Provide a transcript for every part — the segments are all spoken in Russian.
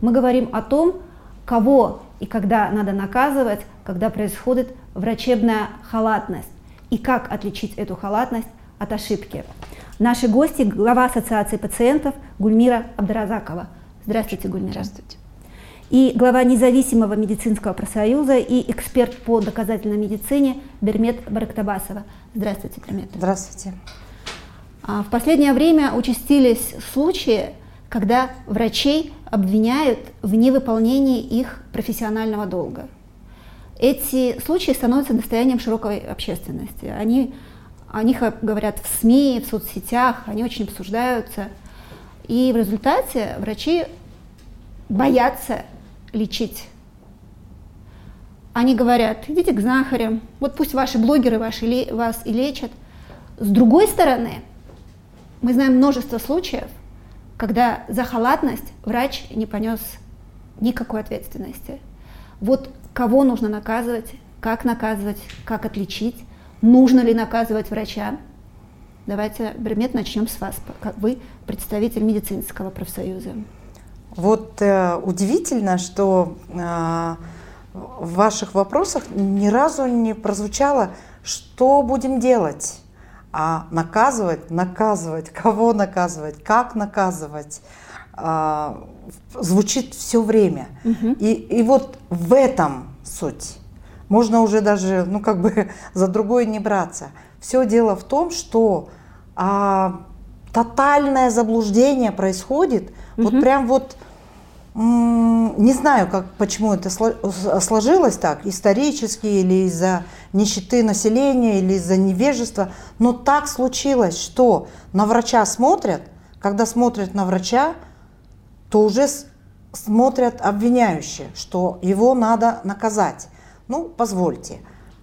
Мы говорим о том, кого и когда надо наказывать, когда происходит врачебная халатность, и как отличить эту халатность от ошибки. Наши гости – глава Ассоциации пациентов Гульмира Абдаразакова. Здравствуйте, Гульмира. Здравствуйте. И глава независимого медицинского профсоюза и эксперт по доказательной медицине Бермет Барактабасова. Здравствуйте, Бермет. Здравствуйте. А, в последнее время участились случаи, когда врачей обвиняют в невыполнении их профессионального долга. Эти случаи становятся достоянием широкой общественности. Они о них говорят в СМИ, в соцсетях, они очень обсуждаются. И в результате врачи боятся лечить. Они говорят, идите к знахарям, вот пусть ваши блогеры ваши, вас и лечат. С другой стороны, мы знаем множество случаев, когда за халатность врач не понес никакой ответственности. Вот кого нужно наказывать, как наказывать, как отличить, нужно ли наказывать врача. Давайте, Бермет, начнем с вас, как вы представитель медицинского профсоюза. Вот э, удивительно, что э, в ваших вопросах ни разу не прозвучало, что будем делать а наказывать, наказывать, кого наказывать, как наказывать, а, звучит все время. Угу. И, и вот в этом суть. Можно уже даже, ну как бы за другое не браться. Все дело в том, что а, тотальное заблуждение происходит, угу. вот прям вот не знаю, как, почему это сложилось так, исторически или из-за нищеты населения, или из-за невежества, но так случилось, что на врача смотрят, когда смотрят на врача, то уже смотрят обвиняющие, что его надо наказать. Ну, позвольте.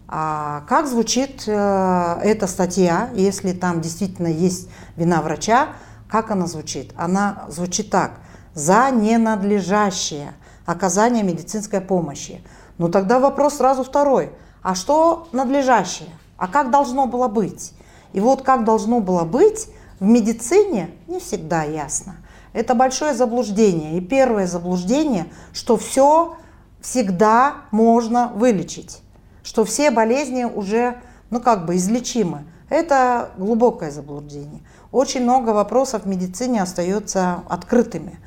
А как звучит э, эта статья, если там действительно есть вина врача, как она звучит? Она звучит так за ненадлежащее оказание медицинской помощи. Ну тогда вопрос сразу второй. А что надлежащее? А как должно было быть? И вот как должно было быть в медицине не всегда ясно. Это большое заблуждение. И первое заблуждение, что все всегда можно вылечить, что все болезни уже, ну как бы, излечимы. Это глубокое заблуждение. Очень много вопросов в медицине остается открытыми.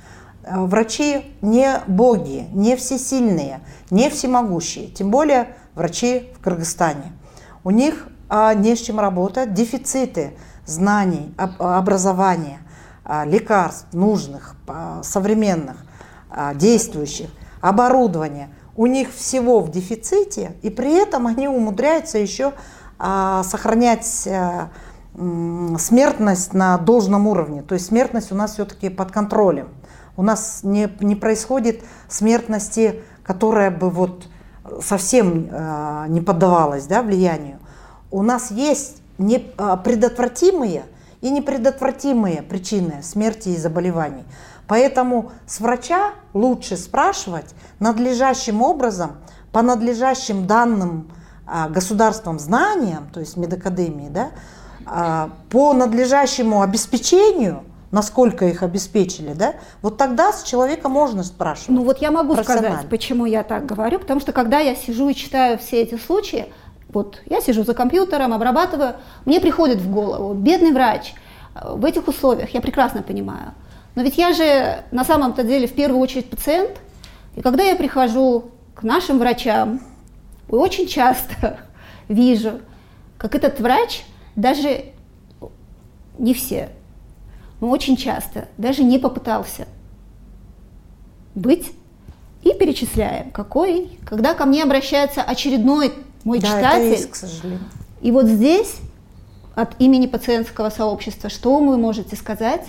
Э, врачи не боги, не всесильные, не всемогущие, тем более врачи в Кыргызстане. У них а, не с чем работать, дефициты знаний, образования, а, лекарств нужных, а, современных, действующих, оборудования. У них всего в дефиците, и при этом они умудряются еще сохранять э, смертность на должном уровне. То есть смертность у нас все-таки под контролем. У нас не, не происходит смертности, которая бы вот совсем э, не поддавалась да, влиянию. У нас есть не, э, предотвратимые и непредотвратимые причины смерти и заболеваний. Поэтому с врача лучше спрашивать надлежащим образом, по надлежащим данным э, государством знаниям, то есть медакадемии, да, э, по надлежащему обеспечению – насколько их обеспечили, да, вот тогда с человека можно спрашивать. Ну вот я могу сказать, почему я так говорю, потому что когда я сижу и читаю все эти случаи, вот я сижу за компьютером, обрабатываю, мне приходит в голову, бедный врач, в этих условиях, я прекрасно понимаю. Но ведь я же на самом-то деле в первую очередь пациент, и когда я прихожу к нашим врачам, очень часто вижу, как этот врач, даже не все, но очень часто даже не попытался быть и перечисляем, какой, когда ко мне обращается очередной мой да, читатель. Есть, к сожалению. И вот здесь от имени пациентского сообщества, что вы можете сказать,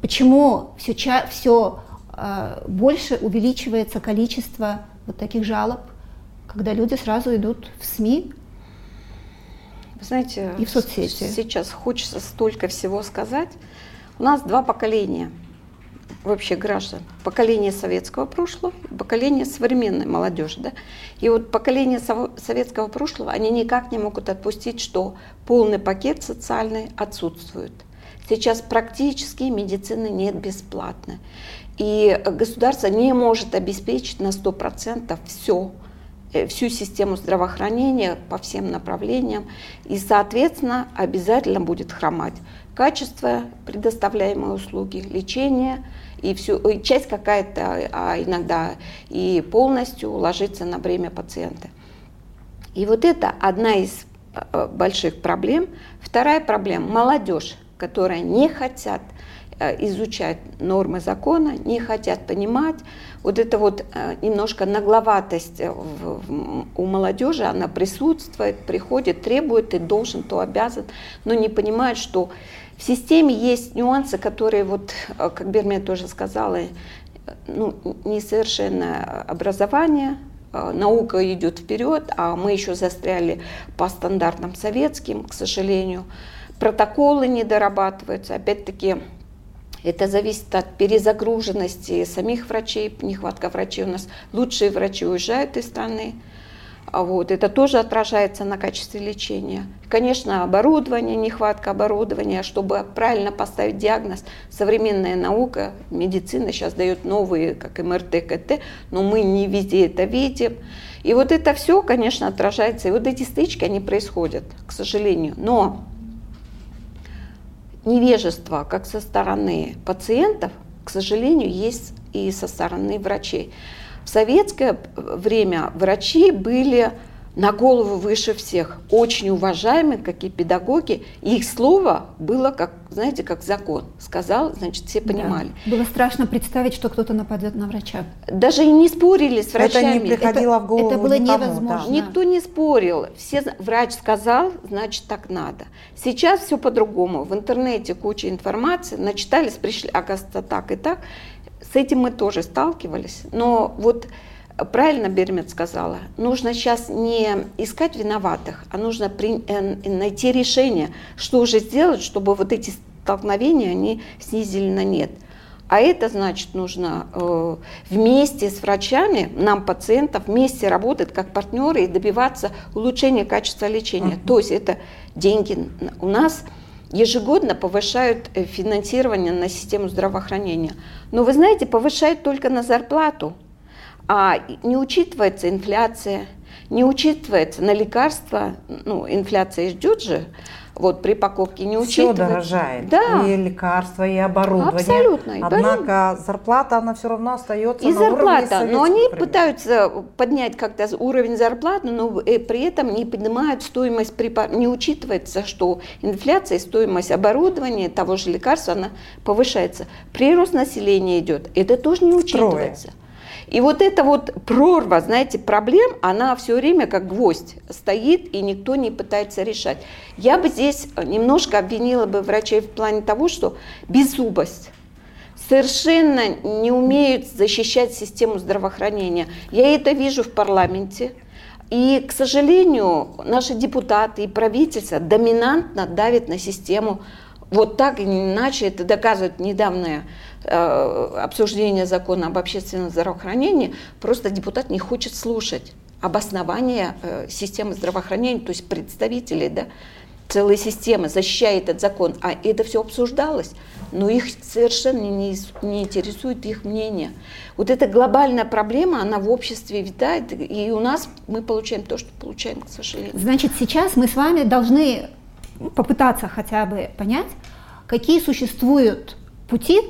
почему все, все э, больше увеличивается количество вот таких жалоб, когда люди сразу идут в СМИ, вы знаете, и в соцсети. Сейчас хочется столько всего сказать. У нас два поколения вообще граждан. Поколение советского прошлого, поколение современной молодежи. Да? И вот поколение советского прошлого, они никак не могут отпустить, что полный пакет социальный отсутствует. Сейчас практически медицины нет бесплатно. И государство не может обеспечить на 100% все, э, всю систему здравоохранения по всем направлениям. И, соответственно, обязательно будет хромать качество предоставляемой услуги, лечение, и, всю, и часть какая-то, а иногда и полностью ложится на бремя пациента. И вот это одна из э, больших проблем. Вторая проблема – молодежь, которая не хотят – Э, изучать нормы закона, не хотят понимать. Вот эта вот э, немножко нагловатость у молодежи, она присутствует, приходит, требует, ты должен, то обязан, но не понимает, что в системе есть нюансы, которые, вот, как Бермия тоже сказала, ну, несовершенное образование, наука идет вперед, а мы еще застряли по стандартам советским, к сожалению. Протоколы не дорабатываются. Опять-таки, это зависит от перезагруженности самих врачей, нехватка врачей у нас. Лучшие врачи уезжают из страны. А вот, это тоже отражается на качестве лечения. Конечно, оборудование, нехватка оборудования, чтобы правильно поставить диагноз. Современная наука, медицина сейчас дает новые, как МРТ, КТ, но мы не везде это видим. И вот это все, конечно, отражается. И вот эти стычки, они происходят, к сожалению. Но невежество как со стороны пациентов, к сожалению, есть и со стороны врачей. В советское время врачи были на голову выше всех, очень уважаемые, как и педагоги. И их слово было, как, знаете, как закон. Сказал, значит, все понимали. Да. Было страшно представить, что кто-то нападет на врача. Даже и не спорили с врачами. Это не приходило это, в голову Это было никому, невозможно. Да. Никто не спорил. Все, врач сказал, значит, так надо. Сейчас все по-другому. В интернете куча информации. Начитались, пришли, оказывается, так и так. С этим мы тоже сталкивались. Но вот правильно Бермет сказала, нужно сейчас не искать виноватых, а нужно при, э, найти решение, что же сделать, чтобы вот эти столкновения они снизили на нет. А это значит, нужно э, вместе с врачами, нам, пациентов, вместе работать как партнеры и добиваться улучшения качества лечения. Uh-huh. То есть это деньги у нас ежегодно повышают э, финансирование на систему здравоохранения. Но вы знаете, повышают только на зарплату а не учитывается инфляция, не учитывается на лекарства, ну, инфляция ждет же, вот при покупке не учитывается. Все дорожает. Да. И лекарства, и оборудование. Абсолютно. Однако да. зарплата, она все равно остается и на зарплата, но они пример. пытаются поднять как-то уровень зарплаты, но э, при этом не поднимают стоимость препарата. Не учитывается, что инфляция, стоимость оборудования, того же лекарства, она повышается. Прирост населения идет. Это тоже не учитывается. Трое. И вот эта вот прорва, знаете, проблем, она все время как гвоздь стоит, и никто не пытается решать. Я бы здесь немножко обвинила бы врачей в плане того, что беззубость совершенно не умеют защищать систему здравоохранения. Я это вижу в парламенте. И, к сожалению, наши депутаты и правительство доминантно давят на систему вот так иначе. Это доказывает недавнее Э, обсуждения закона об общественном здравоохранении, просто депутат не хочет слушать обоснования э, системы здравоохранения, то есть представителей да, целой системы, защищая этот закон. А это все обсуждалось, но их совершенно не, не интересует их мнение. Вот эта глобальная проблема, она в обществе витает, и у нас мы получаем то, что получаем, к сожалению. Значит, сейчас мы с вами должны попытаться хотя бы понять, какие существуют пути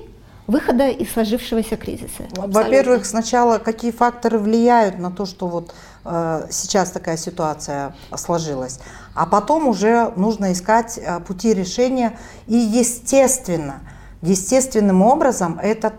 выхода из сложившегося кризиса? Во-первых, сначала какие факторы влияют на то, что вот э, сейчас такая ситуация сложилась, а потом уже нужно искать э, пути решения и естественно, естественным образом это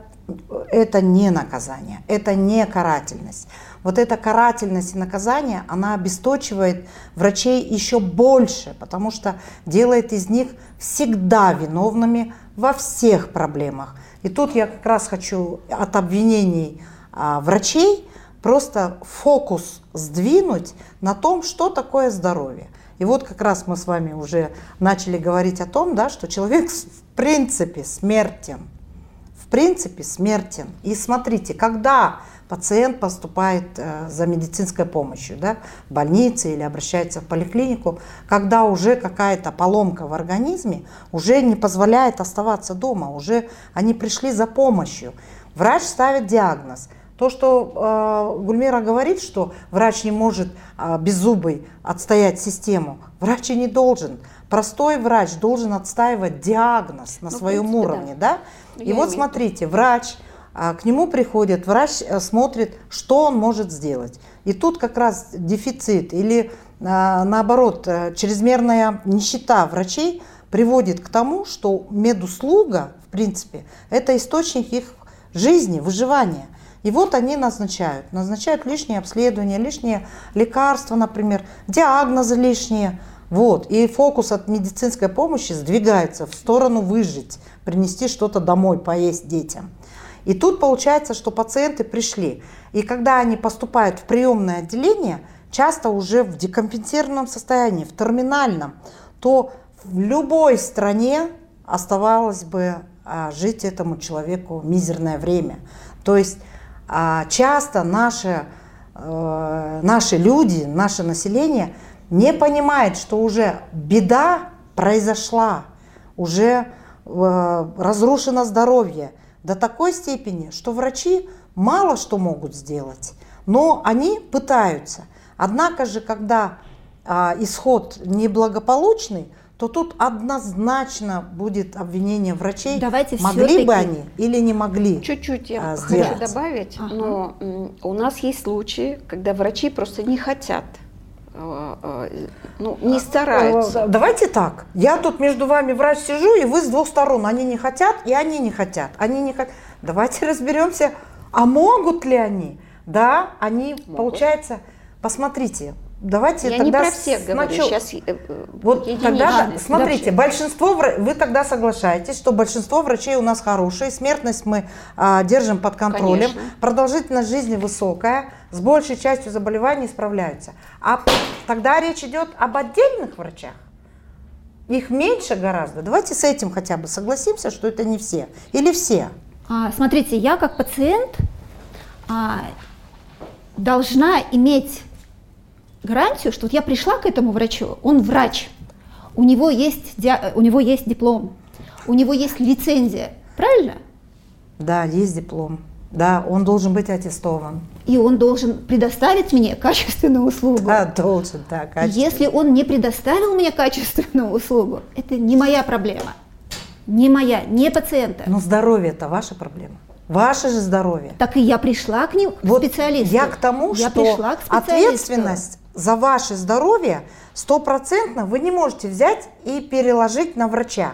это не наказание, это не карательность. Вот эта карательность и наказание, она обесточивает врачей еще больше, потому что делает из них всегда виновными во всех проблемах. И тут я как раз хочу от обвинений а, врачей просто фокус сдвинуть на том, что такое здоровье. И вот как раз мы с вами уже начали говорить о том, да, что человек в принципе смертен. В принципе смертен. И смотрите, когда пациент поступает э, за медицинской помощью да, в больнице или обращается в поликлинику, когда уже какая-то поломка в организме уже не позволяет оставаться дома, уже они пришли за помощью. Врач ставит диагноз. То, что э, Гульмира говорит, что врач не может э, беззубый отстоять систему, врач и не должен. Простой врач должен отстаивать диагноз на ну, своем принципе, уровне, да? да? И вот смотрите, врач, к нему приходит, врач э, смотрит, что он может сделать. И тут как раз дефицит или э, наоборот э, чрезмерная нищета врачей приводит к тому, что медуслуга, в принципе, это источник их жизни, выживания. И вот они назначают. Назначают лишние обследования, лишние лекарства, например, диагнозы лишние. Вот. И фокус от медицинской помощи сдвигается в сторону выжить, принести что-то домой, поесть детям. И тут получается, что пациенты пришли. И когда они поступают в приемное отделение, часто уже в декомпенсированном состоянии, в терминальном, то в любой стране оставалось бы а, жить этому человеку мизерное время. То есть а часто наши, э, наши люди, наше население не понимает, что уже беда произошла, уже э, разрушено здоровье до такой степени, что врачи мало что могут сделать, но они пытаются. Однако же, когда а, исход неблагополучный, то тут однозначно будет обвинение врачей. Давайте могли бы они или не могли. Чуть-чуть я а, хочу добавить, ага. но у нас есть случаи, когда врачи просто не хотят ну, не а, стараются. Давайте так. Я тут между вами врач сижу, и вы с двух сторон. Они не хотят, и они не хотят. Они не хотят. Давайте разберемся, а могут ли они? Да, они, могут. получается, посмотрите, Давайте я тогда не про всех говорю, сейчас э, э, вот тогда смотрите, большинство вы тогда соглашаетесь, что большинство врачей у нас хорошие, смертность мы а, держим под контролем, Конечно. продолжительность жизни высокая, с большей частью заболеваний справляются. А тогда речь идет об отдельных врачах. Их меньше гораздо. Давайте с этим хотя бы согласимся, что это не все или все. А, смотрите, я как пациент а, должна иметь гарантию, что вот я пришла к этому врачу, он врач, у него есть, у него есть диплом, у него есть лицензия, правильно? Да, есть диплом. Да, он должен быть аттестован. И он должен предоставить мне качественную услугу. Да, должен, да, качественную. Если он не предоставил мне качественную услугу, это не моя проблема. Не моя, не пациента. Но здоровье – это ваша проблема. Ваше же здоровье. Так и я пришла к ним, к вот специалисту. Я к тому, я что пришла к ответственность за ваше здоровье стопроцентно вы не можете взять и переложить на врача.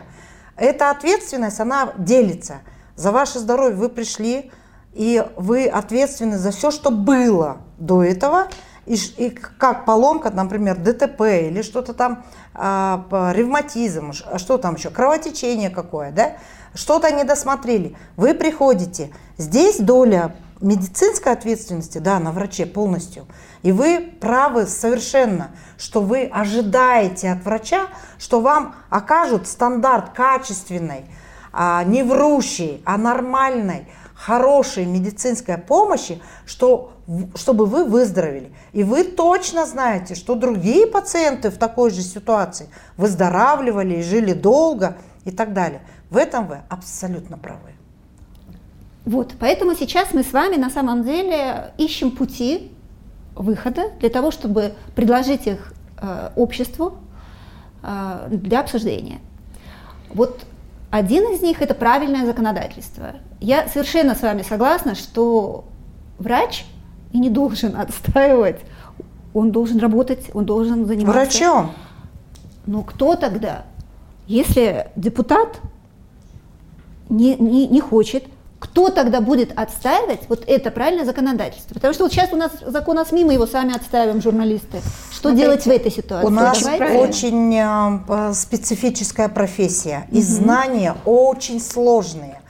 Эта ответственность, она делится. За ваше здоровье вы пришли, и вы ответственны за все, что было до этого, и, и как поломка, например, ДТП или что-то там, а, ревматизм, что там еще, кровотечение какое, да, что-то не досмотрели. Вы приходите, здесь доля медицинской ответственности, да, на враче полностью. И вы правы совершенно, что вы ожидаете от врача, что вам окажут стандарт качественной, а, не врущей, а нормальной, хорошей медицинской помощи, что, чтобы вы выздоровели. И вы точно знаете, что другие пациенты в такой же ситуации выздоравливали и жили долго и так далее. В этом вы абсолютно правы. Вот, поэтому сейчас мы с вами на самом деле ищем пути выхода для того, чтобы предложить их э, обществу э, для обсуждения. Вот один из них это правильное законодательство. Я совершенно с вами согласна, что врач и не должен отстаивать, он должен работать, он должен заниматься. Врачом. Ну кто тогда? Если депутат не, не, не хочет кто тогда будет отстаивать вот это правильное законодательство? Потому что вот сейчас у нас закон о СМИ, мы его сами отстаиваем, журналисты. Что Смотрите, делать в этой ситуации? У нас Давайте. очень э, специфическая профессия, и угу. знания очень сложные.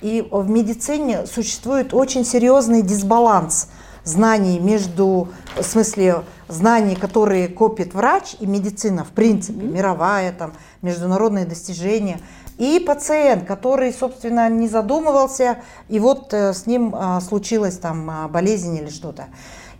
И в медицине существует очень серьезный дисбаланс знаний между, в смысле, знаний, которые копит врач и медицина, в принципе, mm-hmm. мировая, там, международные достижения – и пациент, который, собственно, не задумывался, и вот э, с ним а, случилась там а, болезнь или что-то.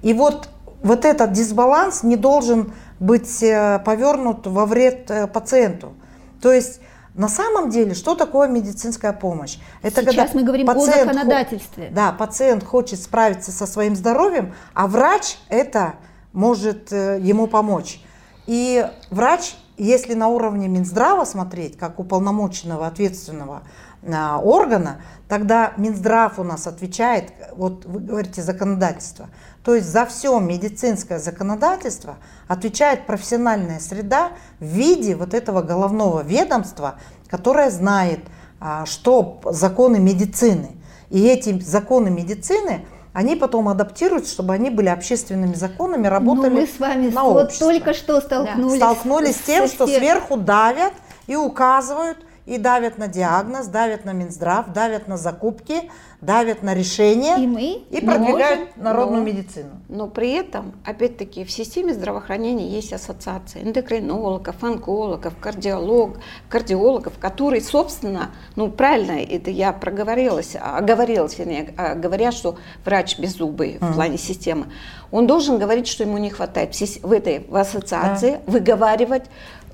И вот, вот этот дисбаланс не должен быть э, повернут во вред э, пациенту. То есть на самом деле, что такое медицинская помощь? Это Сейчас мы говорим о законодательстве. Да, пациент хочет справиться со своим здоровьем, а врач это может ему помочь. И врач, если на уровне Минздрава смотреть, как уполномоченного ответственного а, органа, тогда Минздрав у нас отвечает, вот вы говорите законодательство, то есть за все медицинское законодательство отвечает профессиональная среда в виде вот этого головного ведомства, которое знает, а, что законы медицины. И эти законы медицины – они потом адаптируются, чтобы они были общественными законами, работали Но мы с вами на вот общество. только что столкнулись. Да. Столкнулись с тем, что сверху давят и указывают, и давят на диагноз, давят на Минздрав, давят на закупки, давят на решения и, мы и продвигают можем, народную но, медицину. Но при этом, опять-таки, в системе здравоохранения есть ассоциация эндокринологов, онкологов, кардиолог, кардиологов, которые, собственно, ну правильно, это я проговорилась, оговорилась, вернее, а, говоря, что врач беззубый mm. в плане системы, он должен говорить, что ему не хватает в этой в ассоциации, да. выговаривать,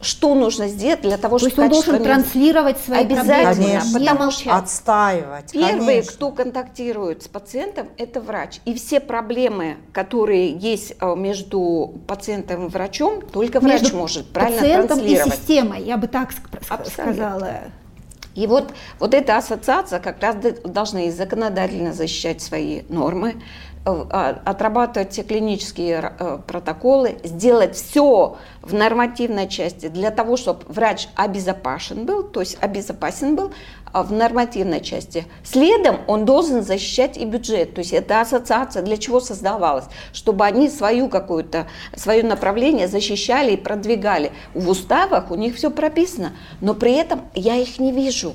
что нужно сделать для того, чтобы... То есть он должен транслировать свои Обязательно, конечно, потому что отстаивать. Первые, конечно. кто контактирует с пациентом, это врач. И все проблемы, которые есть э, между пациентом и врачом, только врач между может правильно пациентом транслировать. и системой, я бы так Абсолютно. сказала. И вот, вот эта ассоциация как раз должна и законодательно защищать свои нормы, отрабатывать все клинические э, протоколы, сделать все в нормативной части для того, чтобы врач обезопасен был, то есть обезопасен был а в нормативной части. Следом он должен защищать и бюджет, то есть эта ассоциация для чего создавалась, чтобы они свою какую-то, свое направление защищали и продвигали. В уставах у них все прописано, но при этом я их не вижу.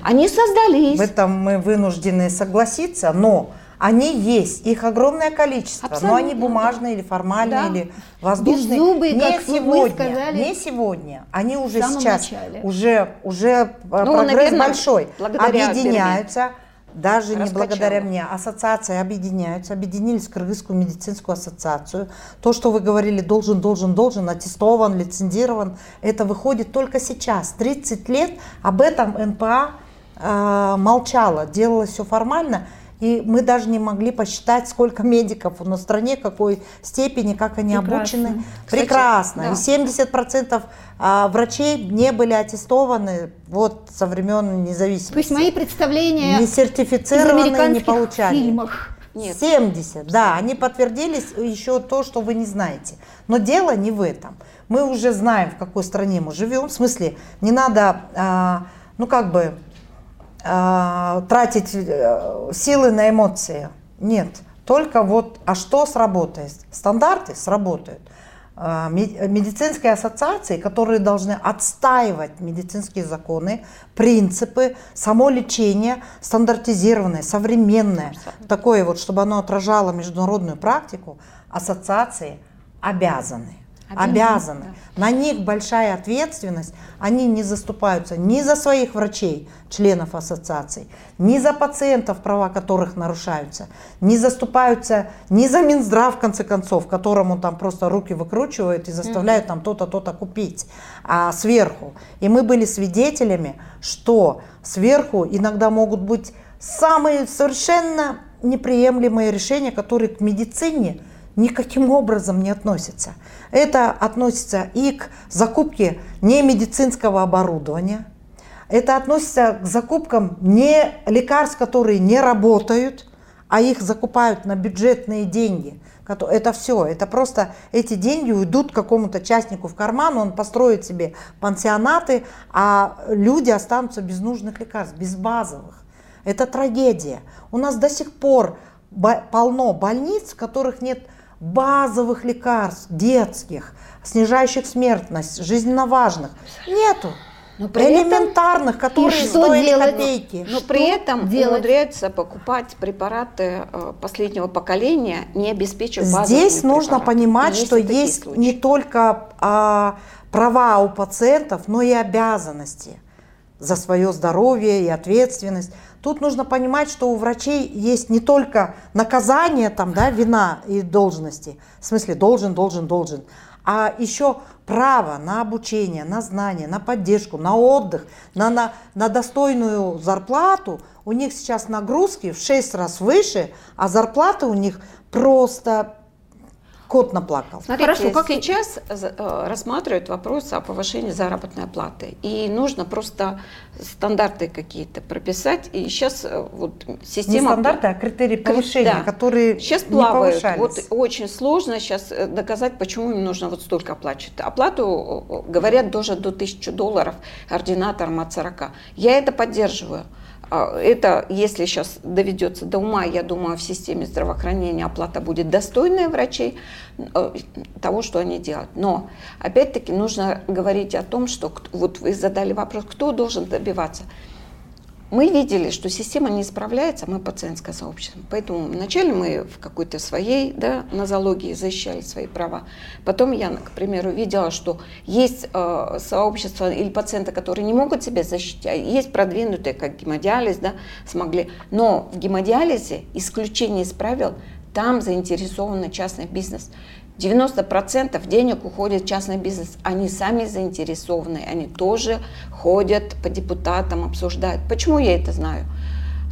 Они создались. В этом мы вынуждены согласиться, но они есть, их огромное количество, Абсолютно. но они бумажные или формальные, да. или воздушные. Беззубые, не как сегодня, сказали не сегодня. Они уже сейчас, начале. уже, уже э, ну, прогресс наверное, большой. Объединяются. Даже не благодаря мне. Ассоциации объединяются, объединились в Кыргызскую медицинскую ассоциацию. То, что вы говорили, должен, должен, должен, аттестован, лицензирован, это выходит только сейчас. 30 лет об этом НПА э, молчала, делала все формально. И мы даже не могли посчитать, сколько медиков на стране, какой степени, как они Прекрасно. обучены. Кстати, Прекрасно. Да. И 70% а, врачей не были аттестованы вот со времен независимости. То есть мои представления не сертифицированные не получали. фильмах. Нет. 70, да, они подтвердились еще то, что вы не знаете. Но дело не в этом. Мы уже знаем, в какой стране мы живем. В смысле, не надо, а, ну как бы, э, тратить э, силы на эмоции. Нет. Только вот, а что сработает? Стандарты сработают. Э, медицинские ассоциации, которые должны отстаивать медицинские законы, принципы, само лечение стандартизированное, современное, такое вот, чтобы оно отражало международную практику, ассоциации обязаны обязаны. Да. На них большая ответственность. Они не заступаются ни за своих врачей, членов ассоциаций, ни за пациентов, права которых нарушаются, не заступаются ни за Минздрав, в конце концов, которому там просто руки выкручивают и заставляют там то-то, то-то купить, а сверху. И мы были свидетелями, что сверху иногда могут быть самые совершенно неприемлемые решения, которые к медицине никаким образом не относятся. Это относится и к закупке не медицинского оборудования, это относится к закупкам не лекарств, которые не работают, а их закупают на бюджетные деньги. Это все, это просто эти деньги уйдут какому-то частнику в карман, он построит себе пансионаты, а люди останутся без нужных лекарств, без базовых. Это трагедия. У нас до сих пор полно больниц, в которых нет базовых лекарств, детских, снижающих смертность, жизненно важных. Нету. Но при элементарных, этом, которые стоят делать? копейки. Но что при этом делать? умудряются покупать препараты э, последнего поколения, не обеспечив Здесь нужно препараты. понимать, есть что есть случаи. не только а, права у пациентов, но и обязанности за свое здоровье и ответственность. Тут нужно понимать, что у врачей есть не только наказание, там, да, вина и должности, в смысле должен, должен, должен, а еще право на обучение, на знания, на поддержку, на отдых, на, на, на достойную зарплату. У них сейчас нагрузки в 6 раз выше, а зарплата у них просто кот наплакал. Смотрите, Хорошо, как сейчас э, рассматривают вопрос о повышении заработной платы. И нужно просто стандарты какие-то прописать. И сейчас э, вот система... Не стандарты, а критерии повышения, да. которые сейчас плавают. Не вот очень сложно сейчас э, доказать, почему им нужно вот столько оплачивать. Оплату, говорят, тоже до 1000 долларов ординаторам от 40. Я это поддерживаю. А, это, если сейчас доведется до ума, я думаю, в системе здравоохранения оплата будет достойная врачей э, того, что они делают. Но, опять-таки, нужно говорить о том, что вот вы задали вопрос, кто должен добиваться. Мы видели, что система не справляется, мы пациентское сообщество. Поэтому вначале мы в какой-то своей да, нозологии защищали свои права. Потом я, к примеру, видела, что есть э, сообщества или пациенты, которые не могут себя защитить, а есть продвинутые, как гемодиализ, да, смогли. Но в гемодиализе исключение из правил, там заинтересован частный бизнес. 90% денег уходит в частный бизнес. Они сами заинтересованы, они тоже ходят по депутатам, обсуждают. Почему я это знаю?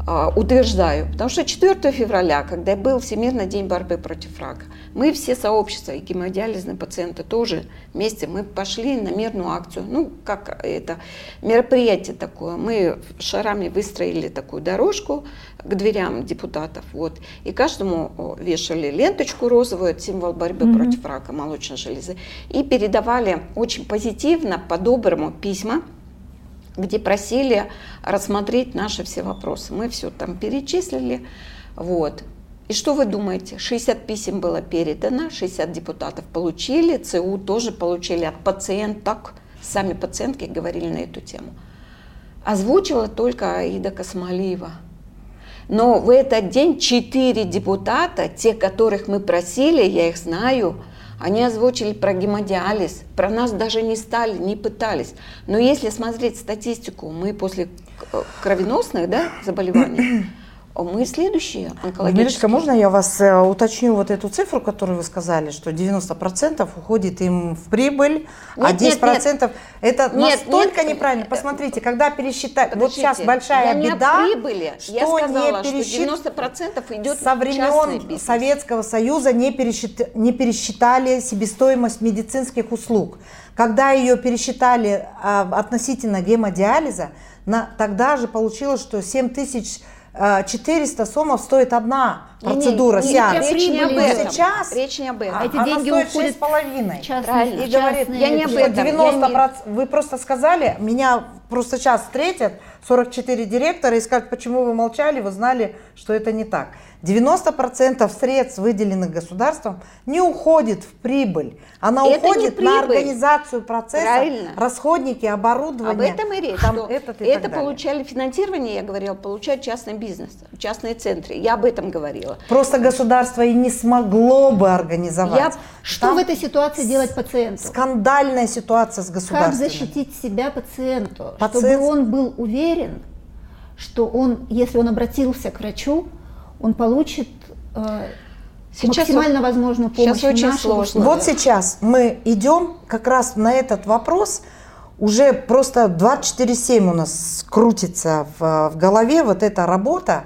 А, утверждаю, потому что 4 февраля, когда был Всемирный день борьбы против рака, мы все сообщества, и гемодиализные пациенты тоже вместе, мы пошли на мирную акцию, ну, как это, мероприятие такое, мы шарами выстроили такую дорожку к дверям депутатов, вот, и каждому вешали ленточку розовую, символ борьбы mm-hmm. против рака молочной железы, и передавали очень позитивно, по-доброму письма где просили рассмотреть наши все вопросы. Мы все там перечислили. Вот. И что вы думаете? 60 писем было передано, 60 депутатов получили, ЦУ тоже получили от пациенток. Сами пациентки говорили на эту тему. Озвучила только Аида Космалиева. Но в этот день четыре депутата, те, которых мы просили, я их знаю, они озвучили про гемодиализ, про нас даже не стали, не пытались. Но если смотреть статистику, мы после кровеносных да, заболеваний, мы следующие онкологические. Милечка, можно я вас э, уточню вот эту цифру, которую вы сказали, что 90% уходит им в прибыль, а нет, а 10% нет, нет. это нет, настолько нет, неправильно. Посмотрите, когда пересчитать, вот сейчас большая я беда, не прибыли. что я сказала, не пересчит... что 90% идет со времен Советского Союза не, пересчит... не пересчитали себестоимость медицинских услуг. Когда ее пересчитали а, относительно гемодиализа, на, тогда же получилось, что 7 тысяч 400 сомов стоит одна процедура, не, не, сеанс. Речь не об этом. Сейчас речь не об этом. А, эти она деньги стоит уходят 6,5. Правильно. И говорит, я не об этом. 90%, не... Вы просто сказали, меня просто сейчас встретят 44 директора и скажут, почему вы молчали, вы знали, что это не так. 90% средств, выделенных государством, не уходит в прибыль. Она это уходит на организацию процесса, Правильно. расходники, оборудование. Об этом и речь. Там что этот и это получали финансирование, я говорила, получает частный бизнес, частные центры. Я об этом говорила. Просто государство и не смогло бы организовать. Я... Что Там в этой ситуации делать пациенту? Скандальная ситуация с государством. Как защитить себя пациенту, Пациент... чтобы он был уверен, что он, если он обратился к врачу, он получит э, сейчас максимально вот, возможную помощь. Сейчас очень сложно. Вот сейчас мы идем как раз на этот вопрос. Уже просто 24-7 у нас крутится в, в голове вот эта работа.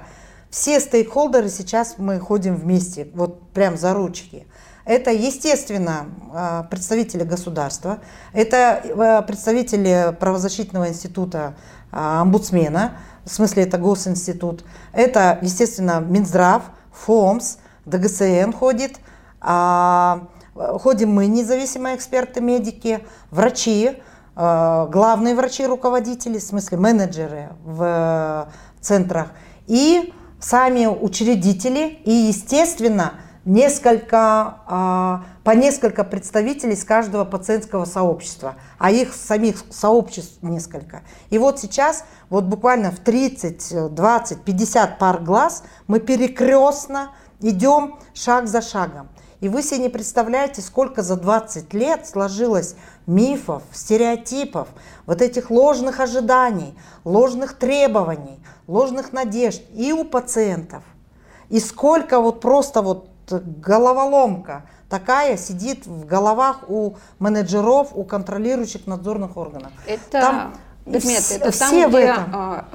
Все стейкхолдеры сейчас мы ходим вместе, вот прям за ручки. Это, естественно, э, представители государства, это э, представители правозащитного института омбудсмена, в смысле это госинститут, это, естественно, Минздрав, ФОМС, ДГСН ходит, а, ходим мы, независимые эксперты, медики, врачи, а, главные врачи, руководители, в смысле менеджеры в центрах, и сами учредители, и, естественно, несколько, а, по несколько представителей с каждого пациентского сообщества, а их самих сообществ несколько. И вот сейчас, вот буквально в 30, 20, 50 пар глаз мы перекрестно идем шаг за шагом. И вы себе не представляете, сколько за 20 лет сложилось мифов, стереотипов, вот этих ложных ожиданий, ложных требований, ложных надежд и у пациентов. И сколько вот просто вот головоломка такая сидит в головах у менеджеров, у контролирующих надзорных органов. Это, там, Дмитрий, это все там, где, в этом. А,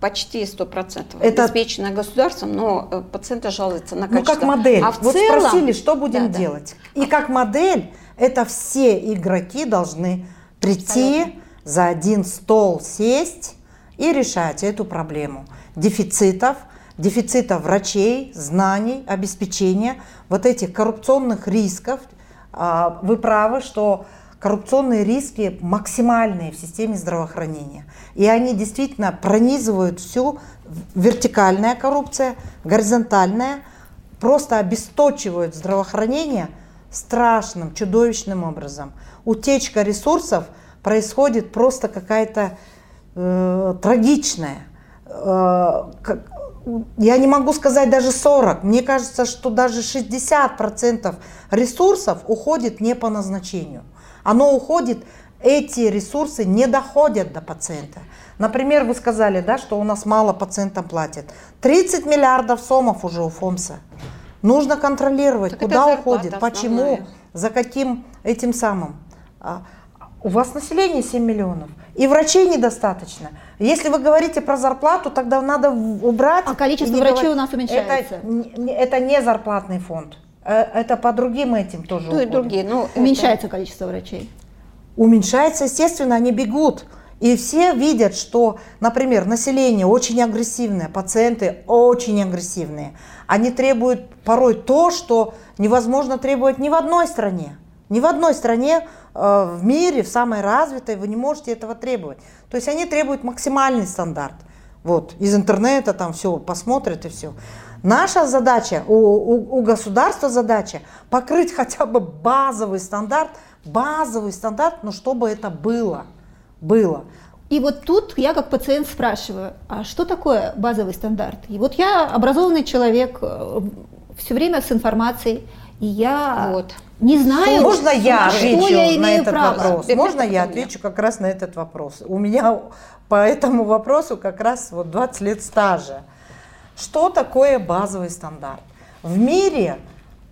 почти 100% это... обеспечено государством, но э, пациенты жалуются на качество. Ну, как модель. А в вот целом... спросили, что будем да, делать. Да. И как модель, это все игроки должны прийти, Абсолютно. за один стол сесть и решать эту проблему. Дефицитов, дефицита врачей, знаний, обеспечения, вот этих коррупционных рисков. А, вы правы, что коррупционные риски максимальные в системе здравоохранения. И они действительно пронизывают всю вертикальная коррупция, горизонтальная, просто обесточивают здравоохранение страшным, чудовищным образом. Утечка ресурсов происходит просто какая-то э, трагичная. Э, я не могу сказать даже 40. Мне кажется, что даже 60% ресурсов уходит не по назначению. Оно уходит, эти ресурсы не доходят до пациента. Например, вы сказали, да, что у нас мало пациентам платят. 30 миллиардов сомов уже у ФОМСа. Нужно контролировать, так куда уходит, почему, за каким этим самым. А, у вас население 7 миллионов, и врачей недостаточно. Если вы говорите про зарплату, тогда надо убрать. А количество врачей говорить. у нас уменьшается. Это, это не зарплатный фонд. Э, это по другим этим тоже. Ну и другие. Ну, уменьшается это... количество врачей. Уменьшается, естественно, они бегут. И все видят, что, например, население очень агрессивное, пациенты очень агрессивные. Они требуют порой то, что невозможно требовать ни в одной стране. Ни в одной стране э, в мире, в самой развитой, вы не можете этого требовать. То есть они требуют максимальный стандарт. Вот, из интернета там все посмотрят и все. Наша задача, у, у, у государства задача покрыть хотя бы базовый стандарт, базовый стандарт, но чтобы это было. Было. И вот тут я как пациент спрашиваю, а что такое базовый стандарт? И вот я образованный человек, э, все время с информацией, и я вот. Не знаю, Можно я отвечу я на этот право. вопрос? Можно я отвечу как раз на этот вопрос? У меня по этому вопросу как раз вот 20 лет стажа. Что такое базовый стандарт? В мире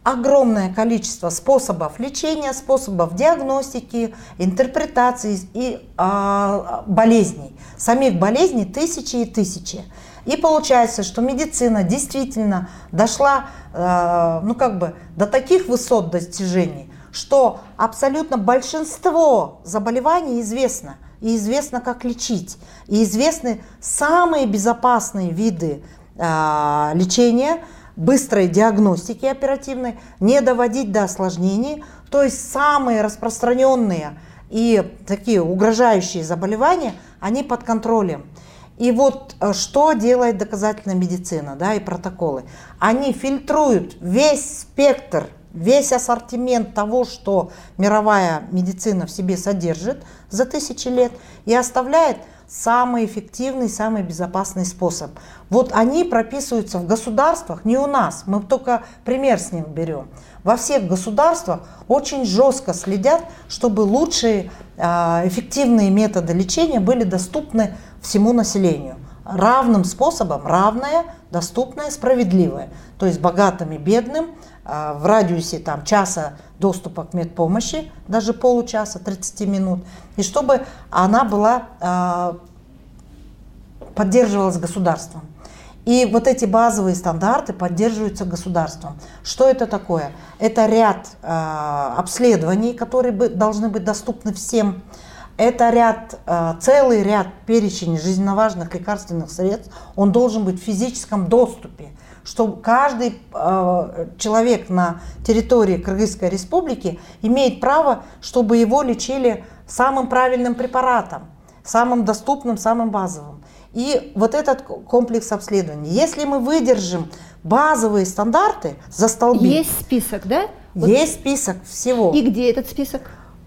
огромное количество способов лечения, способов диагностики, интерпретации и а, болезней. Самих болезней тысячи и тысячи. И получается, что медицина действительно дошла э, ну как бы, до таких высот достижений, что абсолютно большинство заболеваний известно. И известно, как лечить. И известны самые безопасные виды а, лечения, быстрой диагностики оперативной, не доводить до осложнений. То есть самые распространенные и такие угрожающие заболевания, они под контролем. И вот э, что делает доказательная медицина да, и протоколы? Они фильтруют весь спектр, весь ассортимент того, что мировая медицина в себе содержит за тысячи лет, и оставляет самый эффективный, самый безопасный способ. Вот они прописываются в государствах, не у нас, мы только пример с ним берем. Во всех государствах очень жестко следят, чтобы лучшие а, эффективные методы лечения были доступны всему населению. Равным способом, равное, доступное, справедливое. То есть богатым и бедным а, в радиусе там, часа доступа к медпомощи, даже получаса, 30 минут, и чтобы она была, а, поддерживалась государством. И вот эти базовые стандарты поддерживаются государством. Что это такое? Это ряд э, обследований, которые бы, должны быть доступны всем. Это ряд, э, целый ряд перечень жизненно важных лекарственных средств. Он должен быть в физическом доступе что каждый э, человек на территории Кыргызской республики имеет право, чтобы его лечили самым правильным препаратом, самым доступным, самым базовым. И вот этот комплекс обследований. Если мы выдержим базовые стандарты за столбы. Есть список, да? Есть вот. список всего. И где этот список?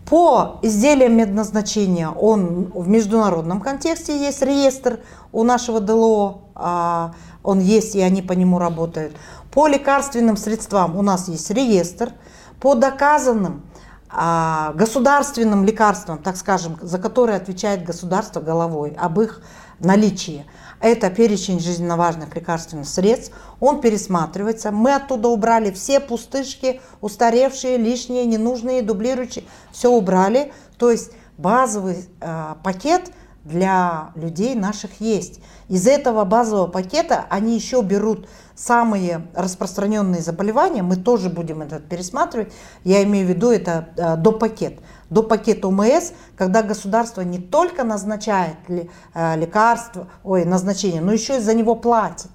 По изделиям медназначения он в международном контексте есть реестр у нашего ДЛО, а, он есть и они по нему работают. По лекарственным средствам у нас есть реестр. По доказанным а, государственным лекарствам, так скажем, за которые отвечает государство головой, об их наличии. Это перечень жизненно важных лекарственных средств. Он пересматривается. Мы оттуда убрали все пустышки, устаревшие, лишние, ненужные, дублирующие. Все убрали. То есть базовый э, пакет для людей наших есть. Из этого базового пакета они еще берут самые распространенные заболевания, мы тоже будем это пересматривать, я имею в виду это э, до пакет. До пакета ОМС, когда государство не только назначает э, лекарства, ой, назначение, но еще и за него платит.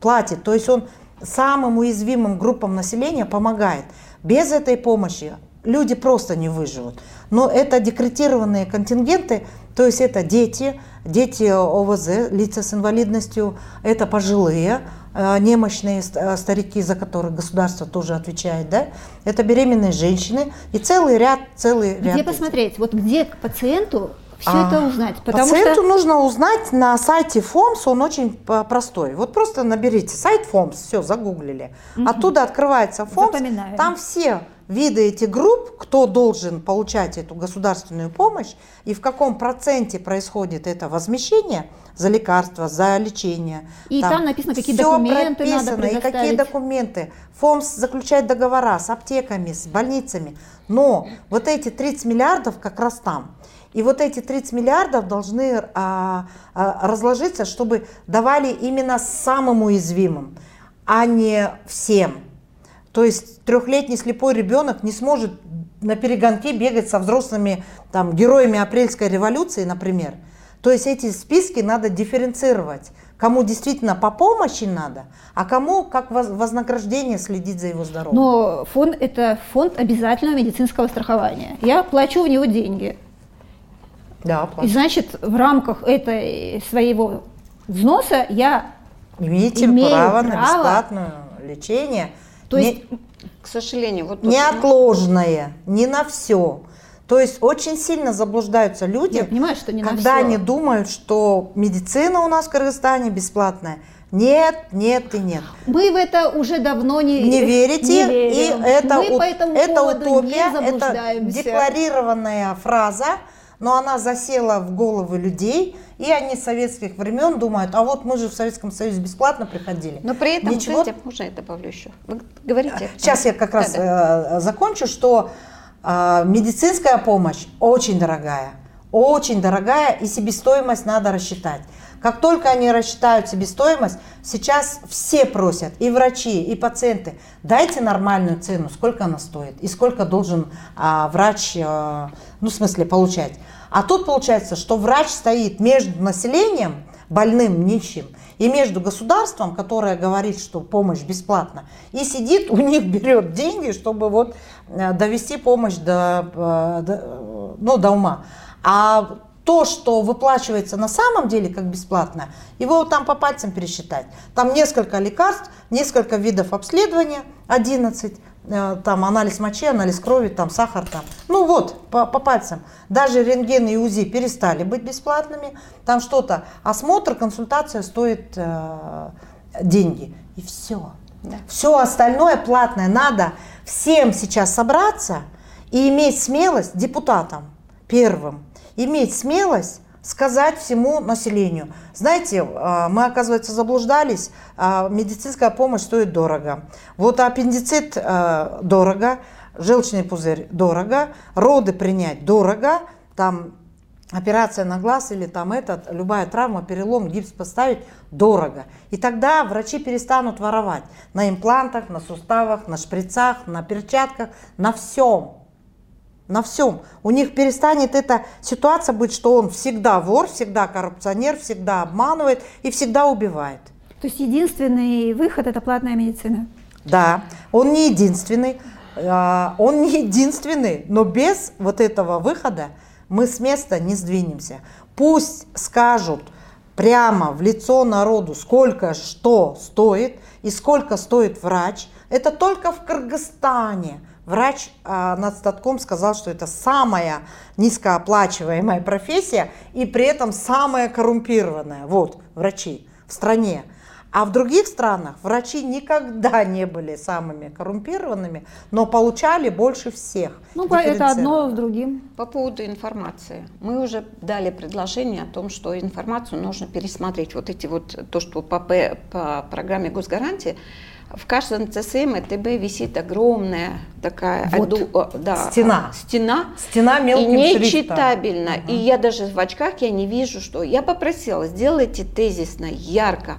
Платит, то есть он самым уязвимым группам населения помогает. Без этой помощи люди просто не выживут. Но это декретированные контингенты, то есть это дети, дети ОВЗ, лица с инвалидностью, это пожилые, немощные э, старики, за которых государство тоже отвечает, да, это беременные женщины и целый ряд, целый ряд. Где посмотреть, вот где к пациенту все а, это узнать? Потому пациенту что... нужно узнать на сайте ФОМС, он очень простой. Вот просто наберите сайт ФОМС, все, загуглили. Угу. Оттуда открывается ФОМС, Запоминаю. там все виды этих групп, кто должен получать эту государственную помощь и в каком проценте происходит это возмещение за лекарства, за лечение. И там, там написано, какие документы прописано, надо и какие документы. ФОМС заключает договора с аптеками, с больницами. Но вот эти 30 миллиардов как раз там. И вот эти 30 миллиардов должны а, а, разложиться, чтобы давали именно самым уязвимым, а не всем. То есть трехлетний слепой ребенок не сможет на перегонке бегать со взрослыми там, героями апрельской революции, например. То есть эти списки надо дифференцировать. Кому действительно по помощи надо, а кому как вознаграждение следить за его здоровьем. Но фонд – это фонд обязательного медицинского страхования. Я плачу в него деньги. Да, плачу. И значит, в рамках этой своего взноса я Имеете имею право, право на бесплатное лечение – то есть, не, к сожалению, вот неотложное, не на все. То есть очень сильно заблуждаются люди, Я понимаю, что не когда они думают, что медицина у нас в Кыргызстане бесплатная. Нет, нет и нет. Мы в это уже давно не, не верите, не верим. и это, Мы по этому это утопия, это декларированная фраза, но она засела в головы людей, и они с советских времен думают, а вот мы же в Советском Союзе бесплатно приходили. Но при этом, Ничего... знаете, можно я добавлю еще? Вы говорите. Сейчас я как раз да, да. Э, закончу, что э, медицинская помощь очень дорогая, очень дорогая, и себестоимость надо рассчитать. Как только они рассчитают себестоимость, сейчас все просят, и врачи, и пациенты, дайте нормальную цену, сколько она стоит, и сколько должен а, врач, а, ну в смысле, получать. А тут получается, что врач стоит между населением, больным, нищим, и между государством, которое говорит, что помощь бесплатна, и сидит, у них берет деньги, чтобы вот э, довести помощь до, э, до, ну, до ума. А то, что выплачивается на самом деле как бесплатно, его там по пальцам пересчитать. Там несколько лекарств, несколько видов обследования, 11, Э, там анализ мочи, анализ крови, там сахар, там. Ну вот, по, по пальцам. Даже рентген и УЗИ перестали быть бесплатными. Там что-то, осмотр, консультация стоит э, деньги. И все. Да. Все остальное платное. Надо всем сейчас собраться и иметь смелость, депутатам первым, иметь смелость сказать всему населению. Знаете, а, мы, оказывается, заблуждались, а, медицинская помощь стоит дорого. Вот аппендицит а, дорого, желчный пузырь дорого, роды принять дорого, там операция на глаз или там этот, любая травма, перелом, гипс поставить дорого. И тогда врачи перестанут воровать на имплантах, на суставах, на шприцах, на перчатках, на всем на всем. У них перестанет эта ситуация быть, что он всегда вор, всегда коррупционер, всегда обманывает и всегда убивает. То есть единственный выход – это платная медицина? Да, он не единственный, а, он не единственный, но без вот этого выхода мы с места не сдвинемся. Пусть скажут прямо в лицо народу, сколько что стоит и сколько стоит врач. Это только в Кыргызстане – Врач э, над статком сказал, что это самая низкооплачиваемая профессия и при этом самая коррумпированная. Вот, врачи в стране. А в других странах врачи никогда не были самыми коррумпированными, но получали больше всех. Ну, это одно с другим. По поводу информации. Мы уже дали предложение о том, что информацию нужно пересмотреть. Вот эти вот, то, что по, по программе госгарантии, в каждом ЦСМ и ТБ висит огромная такая вот. оду, да, стена. Стена. Стена мелким и нечитабельно. Угу. И я даже в очках я не вижу, что я попросила, сделайте тезисно, ярко,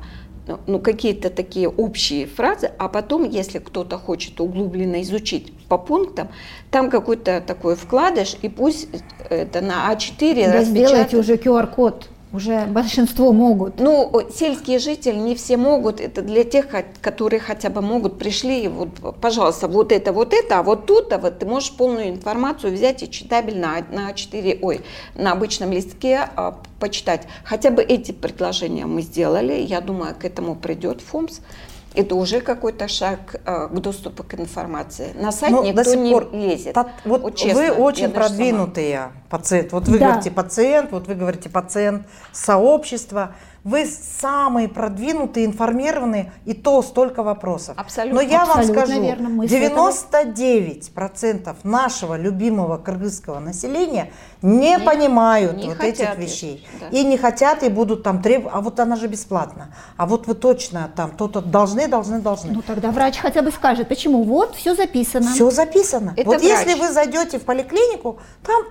ну, какие-то такие общие фразы, а потом, если кто-то хочет углубленно изучить по пунктам, там какой-то такой вкладыш, и пусть это на А4 да сделайте уже QR-код. Уже большинство могут. Ну, сельские жители не все могут. Это для тех, которые хотя бы могут, пришли, и вот, пожалуйста, вот это, вот это, а вот тут, а вот ты можешь полную информацию взять и читабельно на 4, ой, на обычном листке а, почитать. Хотя бы эти предложения мы сделали. Я думаю, к этому придет ФОМС это уже какой-то шаг э, к доступу к информации. На сайт Но никто не пор, лезет. Та, вот, вот честно, вы очень продвинутые пациент. Вот вы да. говорите пациент, вот вы говорите пациент, сообщество. Вы самые продвинутые, информированные, и то столько вопросов. Абсолютно. Но я вам скажу, верно, 99% нашего любимого кыргызского населения не, не понимают не вот этих вещей. Да. И не хотят, и будут там требовать, а вот она же бесплатна. А вот вы точно там, то-то должны, должны, должны. Ну тогда врач хотя бы скажет, почему? Вот, все записано. Все записано. Это вот врач. если вы зайдете в поликлинику, там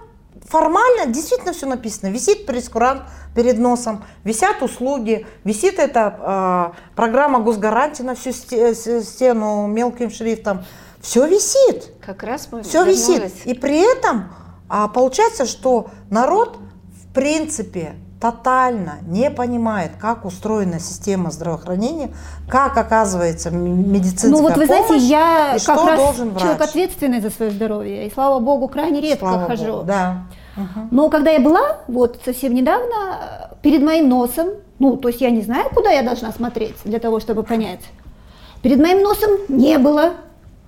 формально действительно все написано. Висит прескурант перед носом, висят услуги, висит эта э, программа госгарантии на всю стену мелким шрифтом. Все висит. Как раз мы Все висит. И при этом а, получается, что народ в принципе тотально не понимает, как устроена система здравоохранения, как оказывается медицинская помощь. Ну вот вы помощь, знаете, я и как раз человек ответственный за свое здоровье, и слава богу, крайне редко слава хожу. Богу, да. Но когда я была, вот совсем недавно, перед моим носом, ну то есть я не знаю, куда я должна смотреть для того, чтобы понять, перед моим носом не было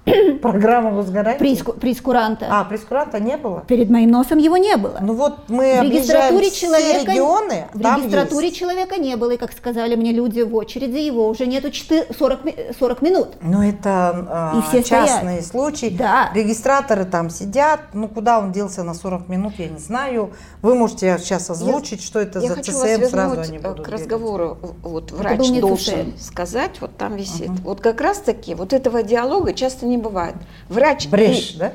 Программа возгорания? Преску, прескуранта. А, прескуранта не было? Перед моим носом его не было. Ну вот мы в регистратуре человека, регионы, В регистратуре есть. человека не было, и как сказали мне люди в очереди, его уже нету 4, 40, 40 минут. Ну это и все частные стоят. случаи. Да. Регистраторы там сидят, ну куда он делся на 40 минут, я не знаю. Вы можете сейчас озвучить, я, что это за ЦСМ, сразу они будут к разговору. Вот врач должен ЦСМ. сказать, вот там висит. Угу. Вот как раз таки, вот этого диалога часто не бывает. Врач Брешь, и, да?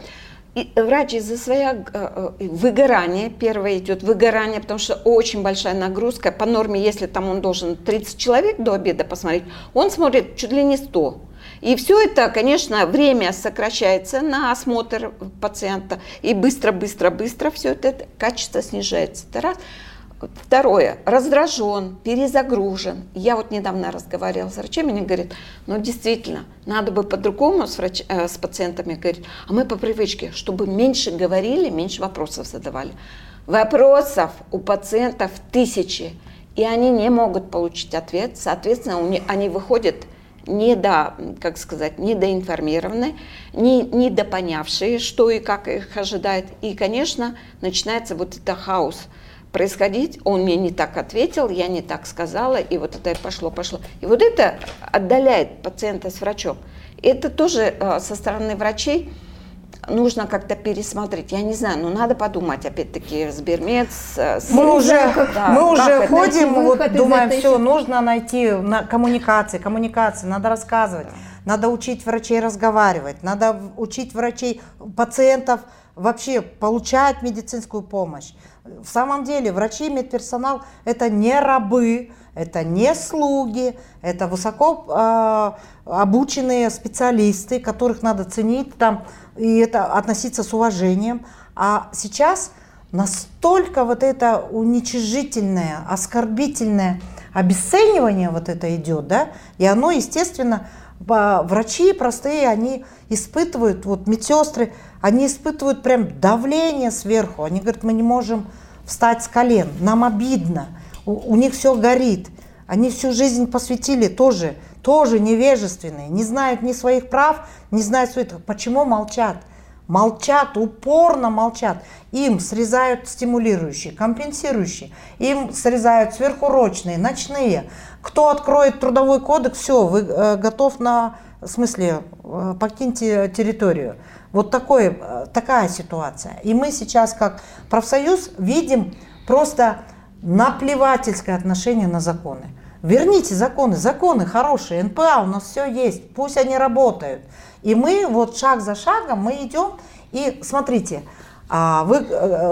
И врач из-за своего э, э, выгорания, первое идет выгорание, потому что очень большая нагрузка. По норме, если там он должен 30 человек до обеда посмотреть, он смотрит чуть ли не 100. И все это, конечно, время сокращается на осмотр пациента. И быстро-быстро-быстро все это, качество снижается. Это раз. Второе, раздражен, перезагружен. Я вот недавно разговаривала с врачами, они говорят, ну действительно, надо бы по-другому с, врач... э, с пациентами говорить, а мы по привычке, чтобы меньше говорили, меньше вопросов задавали. Вопросов у пациентов тысячи, и они не могут получить ответ, соответственно, они выходят не до, как сказать, недоинформированные, не, недопонявшие, что и как их ожидает. И, конечно, начинается вот это хаос – происходить, он мне не так ответил, я не так сказала, и вот это пошло, пошло. И вот это отдаляет пациента с врачом. Это тоже э, со стороны врачей нужно как-то пересмотреть. Я не знаю, но надо подумать, опять-таки, с Бермец. С... Мы уже, да, мы уже ходим, вот, думаем, все, нужно найти на коммуникации, коммуникации, надо рассказывать, да. надо учить врачей разговаривать, надо учить врачей, пациентов вообще получать медицинскую помощь. В самом деле врачи медперсонал это не рабы, это не слуги, это высоко э, обученные специалисты, которых надо ценить там, и это относиться с уважением. А сейчас настолько вот это уничижительное, оскорбительное обесценивание вот это идет, да, и оно, естественно, врачи простые, они испытывают, вот медсестры, они испытывают прям давление сверху. Они говорят, мы не можем встать с колен, нам обидно, у, у них все горит. Они всю жизнь посвятили тоже, тоже невежественные, не знают ни своих прав, не знают своих. Почему молчат? молчат, упорно молчат. Им срезают стимулирующие, компенсирующие, им срезают сверхурочные, ночные. Кто откроет трудовой кодекс, все, вы э, готов на, в смысле, э, покиньте территорию. Вот такой, э, такая ситуация. И мы сейчас как профсоюз видим просто наплевательское отношение на законы. Верните законы, законы хорошие, НПА у нас все есть, пусть они работают. И мы вот шаг за шагом мы идем и смотрите, а, вы,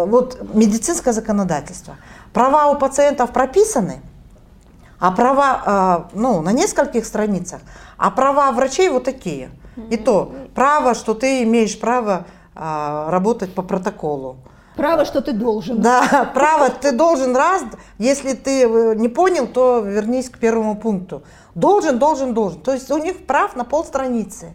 вот медицинское законодательство, права у пациентов прописаны, а права, а, ну, на нескольких страницах, а права врачей вот такие. И то, право, что ты имеешь право а, работать по протоколу. Право, что ты должен. Да, право, ты должен раз, если ты э, не понял, то вернись к первому пункту. Должен, должен, должен. То есть у них прав на полстраницы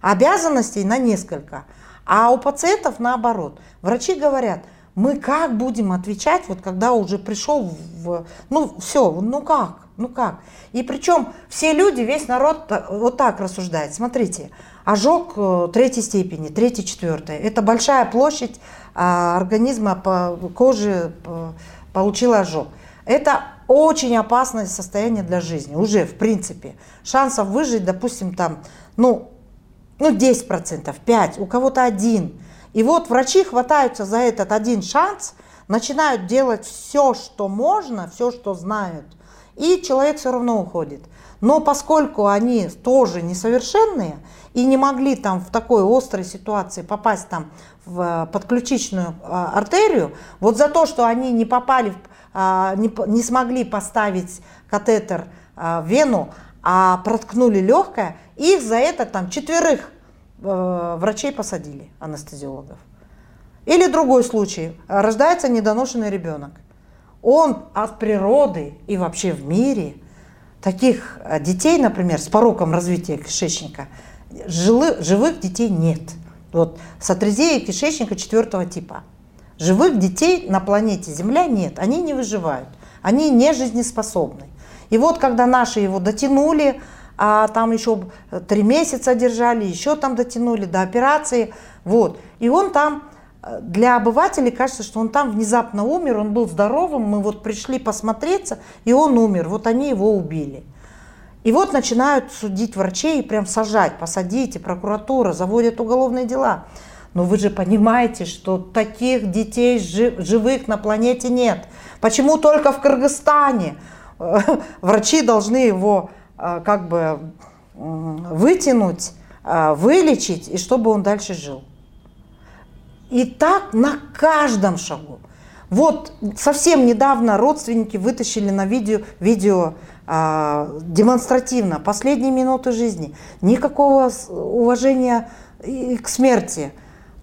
обязанностей на несколько. А у пациентов наоборот. Врачи говорят, мы как будем отвечать, вот когда уже пришел в... Ну все, ну как, ну как. И причем все люди, весь народ вот так рассуждает. Смотрите, ожог э, третьей степени, третьей, четвертой. Это большая площадь а, организма по коже получила ожог. Это очень опасное состояние для жизни, уже в принципе. Шансов выжить, допустим, там, ну, ну 10%, 5%, у кого-то один. И вот врачи хватаются за этот один шанс, начинают делать все, что можно, все, что знают, и человек все равно уходит. Но поскольку они тоже несовершенные и не могли там в такой острой ситуации попасть там в подключичную а, артерию, вот за то, что они не попали, а, не, смогли поставить катетер а, в вену, а проткнули легкое, их за это там четверых э, врачей посадили, анестезиологов. Или другой случай. Рождается недоношенный ребенок. Он от природы и вообще в мире таких э, детей, например, с пороком развития кишечника, жилы, живых детей нет. Вот с атрезией кишечника четвертого типа. Живых детей на планете Земля нет, они не выживают, они не жизнеспособны. И вот когда наши его дотянули, а там еще три месяца держали, еще там дотянули до операции, вот. И он там, э, для обывателей кажется, что он там внезапно умер, он был здоровым, мы вот пришли посмотреться, и он умер, вот они его убили. И вот начинают судить врачей, прям сажать, посадите, прокуратура, заводят уголовные дела. Но вы же понимаете, что таких детей живых на планете нет. Почему только в Кыргызстане? врачи должны его как бы вытянуть, а, вылечить, и чтобы он дальше жил. И так на каждом шагу. Вот совсем недавно родственники вытащили на видео, видео а, демонстративно последние минуты жизни. Никакого уважения к смерти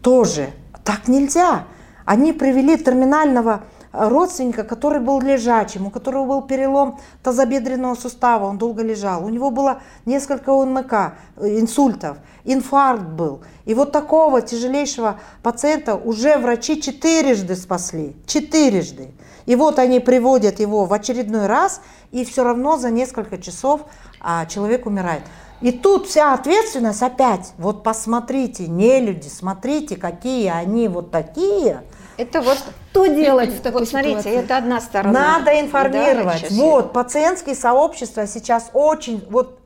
тоже. Так нельзя. Они привели терминального родственника, который был лежачим, у которого был перелом тазобедренного сустава, он долго лежал. У него было несколько ОНМК, инсультов, инфаркт был. И вот такого тяжелейшего пациента уже врачи четырежды спасли, четырежды. И вот они приводят его в очередной раз, и все равно за несколько часов а, человек умирает. И тут вся ответственность опять, вот посмотрите, не люди, смотрите, какие они вот такие. Это вот что делать в такой вот смотрите, ситуации? это одна сторона. Надо информировать. Да, вот, пациентские сообщества сейчас очень, вот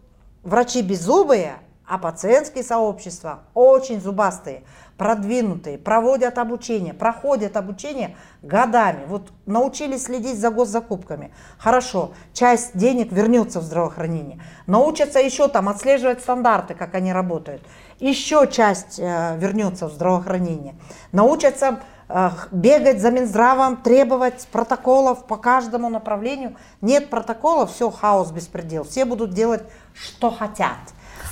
врачи беззубые, а пациентские сообщества очень зубастые, продвинутые, проводят обучение, проходят обучение годами. Вот научились следить за госзакупками. Хорошо, часть денег вернется в здравоохранение. Научатся еще там отслеживать стандарты, как они работают. Еще часть э, вернется в здравоохранение. Научатся бегать за Минздравом, требовать протоколов по каждому направлению. Нет протоколов, все, хаос, беспредел. Все будут делать, что хотят.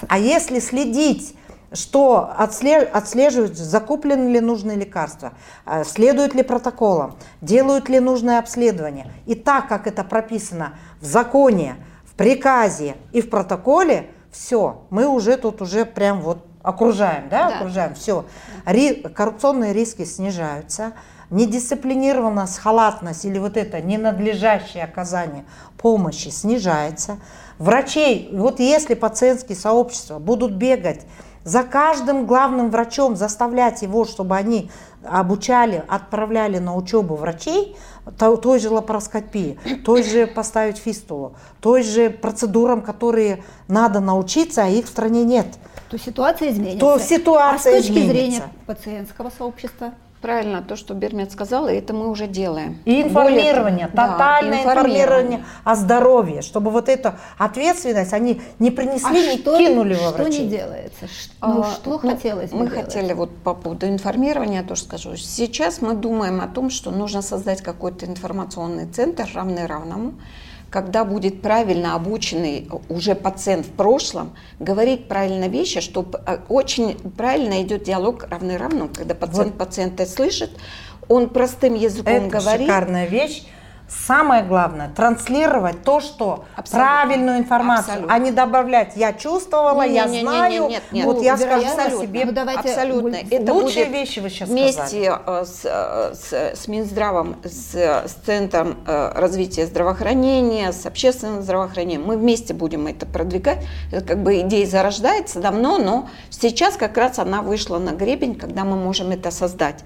А если следить, что отслеживают, закуплены ли нужные лекарства, э, следуют ли протоколам, делают ли нужное обследование. И так, как это прописано в законе, в приказе и в протоколе, все, мы уже тут уже прям вот окружаем, да, да. окружаем, все. Ри, коррупционные риски снижаются, недисциплинированность, халатность или вот это ненадлежащее оказание помощи снижается. Врачей, вот если пациентские сообщества будут бегать за каждым главным врачом заставлять его, чтобы они обучали, отправляли на учебу врачей, той же лапароскопии, той же поставить фистулу, той же процедурам, которые надо научиться, а их в стране нет. То ситуация изменится. То ситуация а с точки изменится. зрения пациентского сообщества? Правильно, то, что Бермет сказала, это мы уже делаем. И информирование, Более, тотальное да, информирование о здоровье, чтобы вот эту ответственность они не принесли, а не что, кинули во врачей. Что не делается? Ну, а, что ну, хотелось бы Мы делать? хотели вот по поводу информирования, тоже скажу. Сейчас мы думаем о том, что нужно создать какой-то информационный центр, равный равному, когда будет правильно обученный уже пациент в прошлом говорить правильно вещи, что э, очень правильно идет диалог равный равному, когда пациент вот. пациента слышит, он простым языком Это говорит. Это шикарная вещь. Самое главное транслировать то, что Абсолютно. правильную информацию, Абсолютно. а не добавлять я чувствовала, не, я не, знаю, не, не, нет, нет, вот я скажу о себе. Ну, давайте Абсолютно. Это Лучшие вещи вы сейчас вместе сказали. Э, с, э, с, с Минздравом, с, с Центром э, развития здравоохранения, с общественным здравоохранением. Мы вместе будем это продвигать. Это как бы идея зарождается давно, но сейчас как раз она вышла на гребень, когда мы можем это создать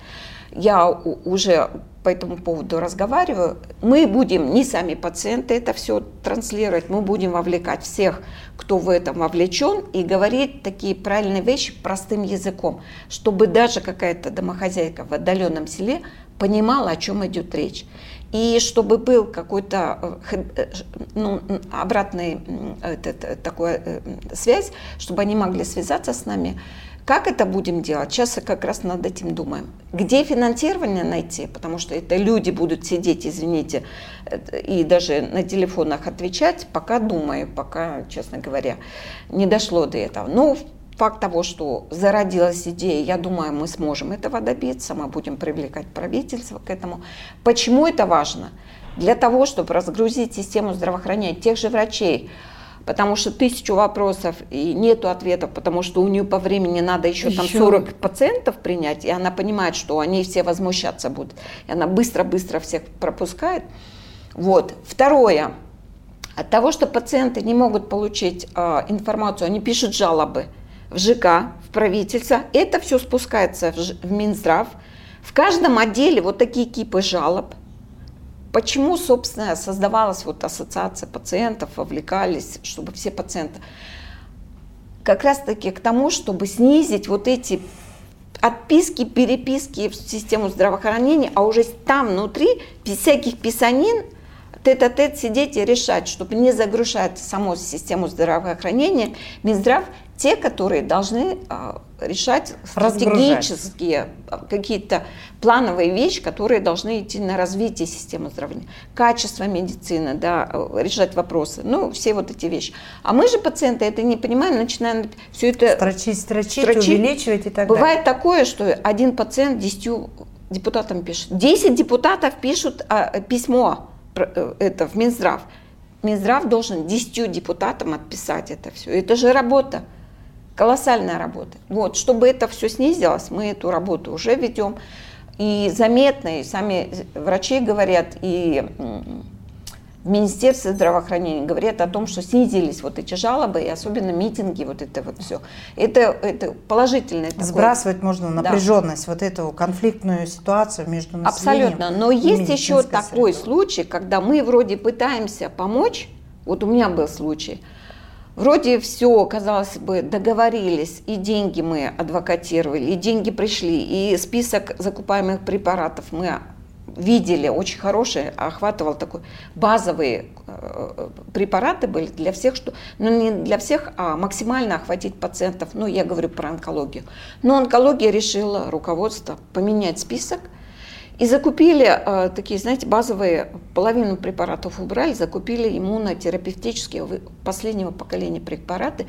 я уже по этому поводу разговариваю, мы будем, не сами пациенты это все транслировать, мы будем вовлекать всех, кто в этом вовлечен, и говорить такие правильные вещи простым языком, чтобы даже какая-то домохозяйка в отдаленном селе понимала, о чем идет речь. И чтобы был какой-то э, э, ну, обратный этот, такой э, связь, чтобы они могли связаться с нами, как это будем делать? Сейчас как раз над этим думаем. Где финансирование найти? Потому что это люди будут сидеть, извините, и даже на телефонах отвечать, пока думаю, пока, честно говоря, не дошло до этого. Но факт того, что зародилась идея, я думаю, мы сможем этого добиться, мы будем привлекать правительство к этому. Почему это важно? Для того, чтобы разгрузить систему здравоохранения тех же врачей, потому что тысячу вопросов и нету ответов, потому что у нее по времени надо еще, еще. там 40 пациентов принять, и она понимает, что они все возмущаться будут. И она быстро-быстро всех пропускает. Вот. Второе. От того, что пациенты не могут получить э, информацию, они пишут жалобы в ЖК, в правительство, это все спускается в, в Минздрав. В каждом отделе вот такие кипы жалоб – Почему, собственно, создавалась вот ассоциация пациентов, вовлекались, чтобы все пациенты? Как раз-таки к тому, чтобы снизить вот эти отписки, переписки в систему здравоохранения, а уже там внутри всяких писанин тет-а-тет сидеть и решать, чтобы не загружать саму систему здравоохранения. Минздрав те, которые должны а, решать стратегические а, какие-то плановые вещи, которые должны идти на развитие системы здравоохранения, качество медицины, да, а, решать вопросы, ну, все вот эти вещи. А мы же, пациенты, это не понимаем, начинаем все это... Строчить, строчить, строчить. увеличивать и так далее. Бывает такое, что один пациент десятью депутатам пишет. Десять депутатов пишут а, письмо э, это, в Минздрав. Минздрав должен десятью депутатам отписать это все. Это же работа. Колоссальная работа. Вот, чтобы это все снизилось, мы эту работу уже ведем. И заметно, и сами врачи говорят, и в Министерстве здравоохранения говорят о том, что снизились вот эти жалобы, и особенно митинги, вот это вот все. Это, это положительное. Сбрасывать такое. можно напряженность, да. вот эту конфликтную ситуацию между населением. Абсолютно. Но есть еще такой средой. случай, когда мы вроде пытаемся помочь, вот у меня был случай, Вроде все, казалось бы, договорились, и деньги мы адвокатировали, и деньги пришли, и список закупаемых препаратов мы видели, очень хороший, охватывал такой базовые э, препараты были для всех, что, ну не для всех, а максимально охватить пациентов, ну я говорю про онкологию. Но онкология решила руководство поменять список – и закупили э, такие, знаете, базовые, половину препаратов убрали, закупили иммунотерапевтические последнего поколения препараты.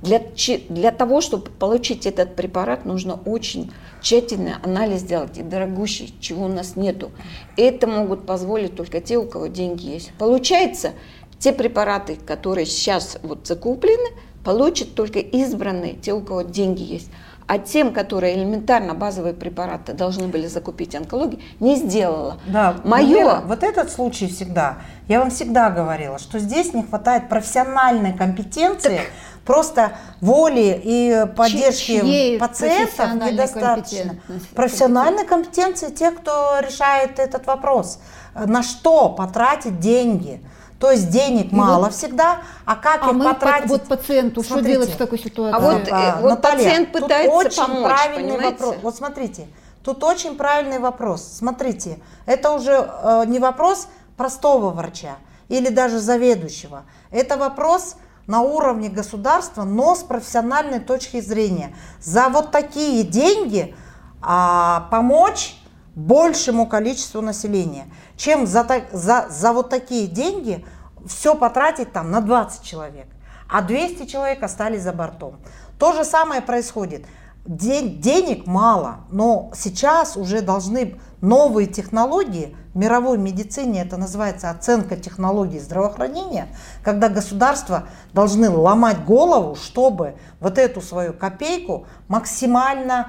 Для, для того, чтобы получить этот препарат, нужно очень тщательный анализ сделать и дорогущий, чего у нас нету. Это могут позволить только те, у кого деньги есть. Получается, те препараты, которые сейчас вот закуплены, получат только избранные, те, у кого деньги есть а тем, которые элементарно базовые препараты должны были закупить онкологии, не сделала. Да, Мое... вот этот случай всегда, я вам всегда говорила, что здесь не хватает профессиональной компетенции, так... Просто воли и поддержки Чьей пациентов недостаточно. Профессиональной компетенции тех, кто решает этот вопрос. На что потратить деньги? То есть денег и мало вот, всегда, а как а их мы потратить? вот пациенту смотрите, что делать в такой ситуации? А вот, а, вот Наталья, пациент пытается тут очень помочь, правильный понимаете? вопрос. Вот смотрите, тут очень правильный вопрос. Смотрите, это уже э, не вопрос простого врача или даже заведующего. Это вопрос на уровне государства, но с профессиональной точки зрения. За вот такие деньги а, помочь большему количеству населения, чем за, за, за вот такие деньги все потратить там на 20 человек, а 200 человек остались за бортом. То же самое происходит. День, денег мало, но сейчас уже должны новые технологии, в мировой медицине это называется оценка технологий здравоохранения, когда государства должны ломать голову, чтобы вот эту свою копейку максимально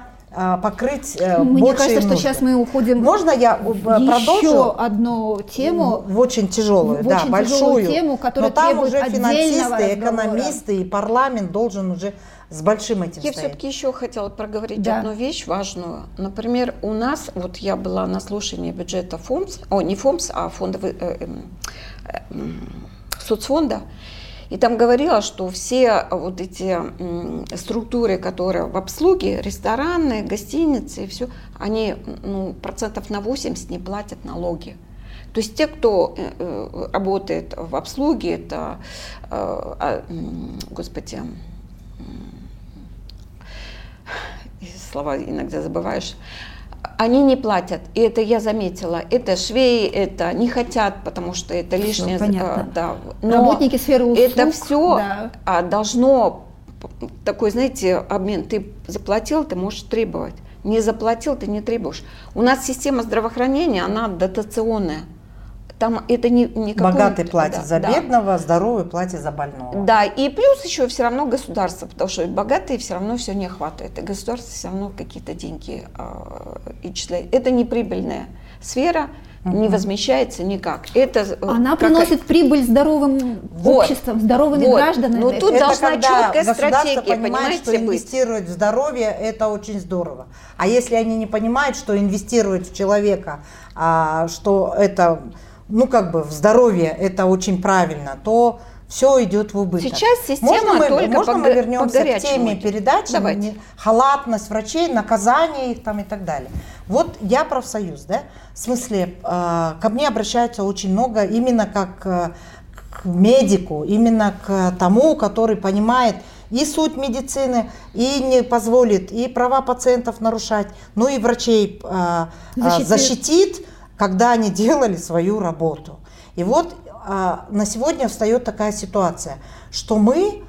покрыть э, Мне кажется, нужды. что сейчас мы уходим. Можно я э, продолжу? Еще одну тему. В очень тяжелую, в да, очень большую. тему, которая Но там уже финансисты, экономисты и парламент должен уже с большим этим Я все-таки еще хотела проговорить да. одну вещь важную. Например, у нас, вот я была на слушании бюджета ФОМС, о, не ФОМС, а фондовый, э, э, э, соцфонда, и там говорила, что все вот эти структуры, которые в обслуге, рестораны, гостиницы и все, они ну, процентов на 80 не платят налоги. То есть те, кто э, э, работает в обслуге, это, э, а, господи, слова иногда забываешь, они не платят. И это я заметила. Это швеи, это не хотят, потому что это лишнее. Понятно. Да. Но Работники сферы услуг. Это все да. должно такой, знаете, обмен. Ты заплатил, ты можешь требовать. Не заплатил, ты не требуешь. У нас система здравоохранения, она дотационная. Там это не, не Богатый платит да, за да. бедного, здоровый платит за больного. Да, и плюс еще все равно государство, потому что богатые все равно все не хватает. И государство все равно какие-то деньги э, и числа. Это не прибыльная сфера, не возмещается никак. Это э, Она как... приносит прибыль здоровым вот. обществом, здоровыми вот. гражданами. Но тут это должна четкая стратегия, понимает, понимаете, что инвестировать в здоровье это очень здорово. А если они не понимают, что инвестировать в человека, а, что это ну как бы в здоровье это очень правильно, то все идет в убыток. Сейчас система можно мы, только можно по, мы вернемся по к теме передачи, Давайте. халатность врачей, наказание их там и так далее. Вот я профсоюз, да, в смысле, э, ко мне обращаются очень много именно как э, к медику, именно к тому, который понимает и суть медицины, и не позволит и права пациентов нарушать, ну и врачей э, защитит. защитит когда они делали свою работу. И вот а, на сегодня встает такая ситуация, что мы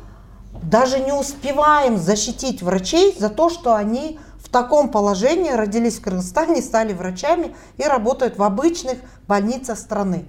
даже не успеваем защитить врачей за то, что они в таком положении родились в Кыргызстане, стали врачами и работают в обычных больницах страны.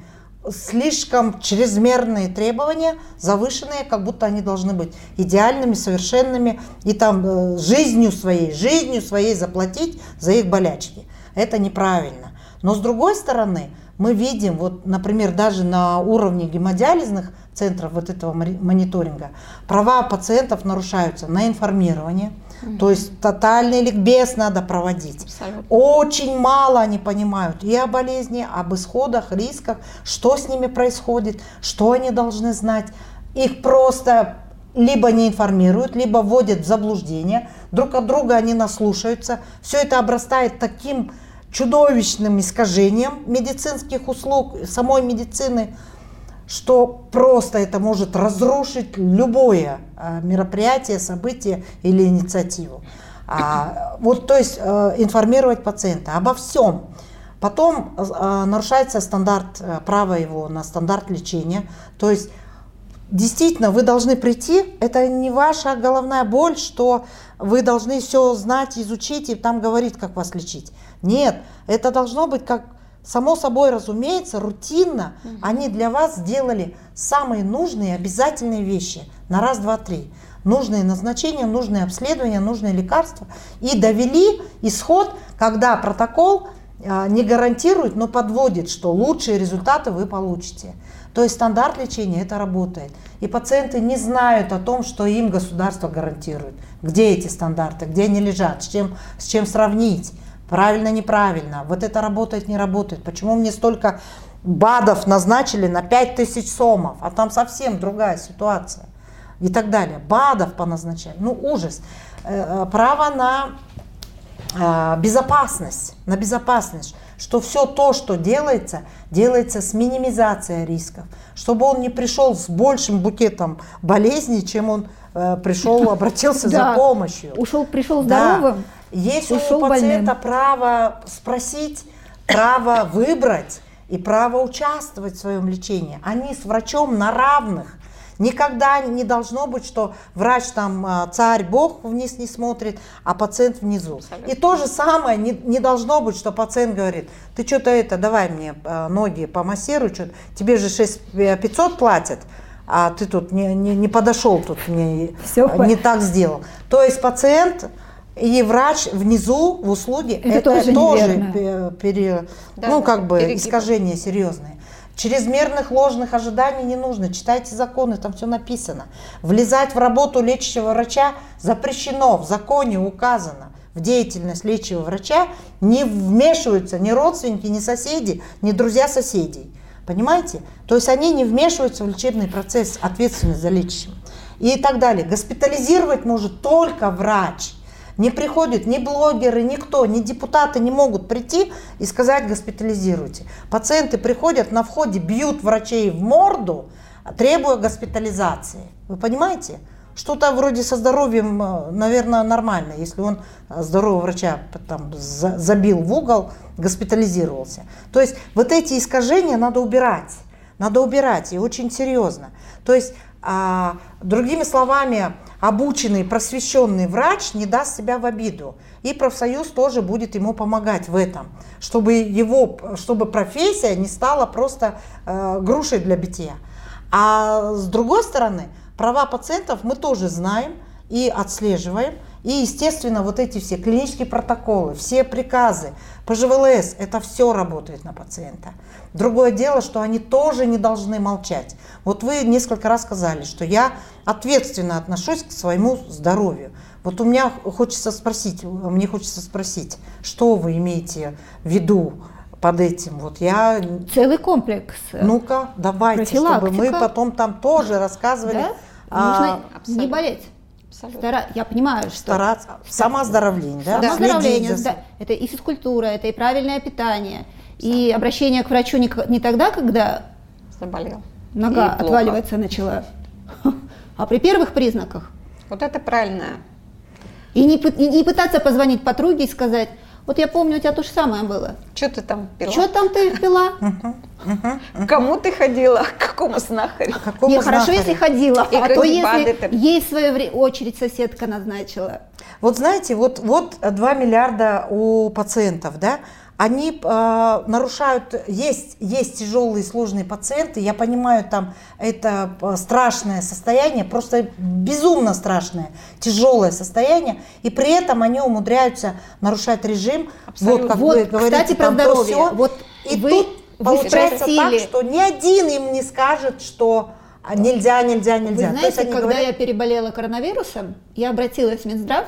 Слишком чрезмерные требования, завышенные, как будто они должны быть идеальными, совершенными и там э, жизнью своей, жизнью своей заплатить за их болячки. Это неправильно. Но с другой стороны, мы видим, вот, например, даже на уровне гемодиализных центров вот этого мониторинга, права пациентов нарушаются на информирование, угу. то есть тотальный ликбез надо проводить. Абсолютно. Очень мало они понимают и о болезни, об исходах, рисках, что с ними происходит, что они должны знать. Их просто либо не информируют, либо вводят в заблуждение, друг от друга они наслушаются. Все это обрастает таким чудовищным искажением медицинских услуг, самой медицины, что просто это может разрушить любое а, мероприятие, событие или инициативу. А, вот, то есть э, информировать пациента обо всем. Потом э, нарушается стандарт э, права его на стандарт лечения. То есть действительно вы должны прийти, это не ваша головная боль, что вы должны все знать, изучить и там говорить, как вас лечить. Нет, это должно быть как само собой разумеется, рутинно. Угу. Они для вас сделали самые нужные обязательные вещи на раз, два, три. Нужные назначения, нужные обследования, нужные лекарства. И довели исход, когда протокол а, не гарантирует, но подводит, что лучшие результаты вы получите. То есть стандарт лечения это работает. И пациенты не знают о том, что им государство гарантирует. Где эти стандарты, где они лежат, с чем, с чем сравнить. Правильно, неправильно. Вот это работает, не работает. Почему мне столько БАДов назначили на 5000 сомов, а там совсем другая ситуация и так далее. БАДов поназначали. Ну, ужас. Э, э, право на э, безопасность, на безопасность, что все то, что делается, делается с минимизацией рисков, чтобы он не пришел с большим букетом болезней, чем он пришел, обратился за помощью. Ушел, пришел здоровым. Есть у пациента право спросить, право выбрать и право участвовать в своем лечении. Они с врачом на равных. Никогда не должно быть, что врач там а, царь, бог вниз не смотрит, а пациент внизу. Абсолютно. И то же самое не, не должно быть, что пациент говорит, ты что-то это, давай мне а, ноги помассируй, что тебе же 6 500 э, платят, а ты тут не, не, не подошел, тут не, Все не так сделал. То есть пациент и врач внизу в услуге это, это тоже, тоже пере, да, ну, как бы перегиб. искажение серьезное. Чрезмерных ложных ожиданий не нужно. Читайте законы, там все написано. Влезать в работу лечащего врача запрещено, в законе указано. В деятельность лечащего врача не вмешиваются ни родственники, ни соседи, ни друзья соседей. Понимаете? То есть они не вмешиваются в лечебный процесс, ответственность за лечащим. И так далее. Госпитализировать может только врач – не приходят ни блогеры, никто, ни депутаты не могут прийти и сказать госпитализируйте. Пациенты приходят на входе, бьют врачей в морду, требуя госпитализации. Вы понимаете? Что-то вроде со здоровьем, э, наверное, нормально, если он э, здорового врача там, забил в угол, госпитализировался. То есть вот эти искажения надо убирать. Надо убирать, и очень серьезно. То есть, а, другими словами, обученный, просвещенный врач не даст себя в обиду. И профсоюз тоже будет ему помогать в этом, чтобы, его, чтобы профессия не стала просто э, грушей для битья. А с другой стороны, права пациентов мы тоже знаем и отслеживаем. И, естественно, вот эти все клинические протоколы, все приказы, ПЖВЛС, это все работает на пациента. Другое дело, что они тоже не должны молчать. Вот вы несколько раз сказали, что я ответственно отношусь к своему здоровью. Вот у меня хочется спросить, мне хочется спросить, что вы имеете в виду под этим? Вот я... Целый комплекс. Ну-ка, давайте, чтобы мы потом там тоже рассказывали. Да? А, Нужно не болеть. Стара... Я понимаю, что... Стараться. Самооздоровление, да? Самооздоровление, да. Это и физкультура, это и правильное питание, и обращение к врачу не, не тогда, когда... Заболел. Нога отваливаться начала, а при первых признаках. Вот это правильно. И не, и не пытаться позвонить подруге и сказать, вот я помню, у тебя то же самое было. Что ты там пила? Что там ты пила? Кому ты ходила? К какому знахарю? Не, хорошо, если ходила. А то если ей в свою очередь соседка назначила. Вот знаете, вот, вот 2 миллиарда у пациентов, да? Они э, нарушают, есть, есть тяжелые сложные пациенты, я понимаю, там это э, страшное состояние, просто безумно страшное, тяжелое состояние, и при этом они умудряются нарушать режим, Абсолютно. вот как вот, вы говорите, кстати, про здоровье. Все. Вот и вы, тут вы получается спросили. так, что ни один им не скажет, что нельзя, нельзя, нельзя. Вы знаете, когда говорят... я переболела коронавирусом, я обратилась в Минздрав,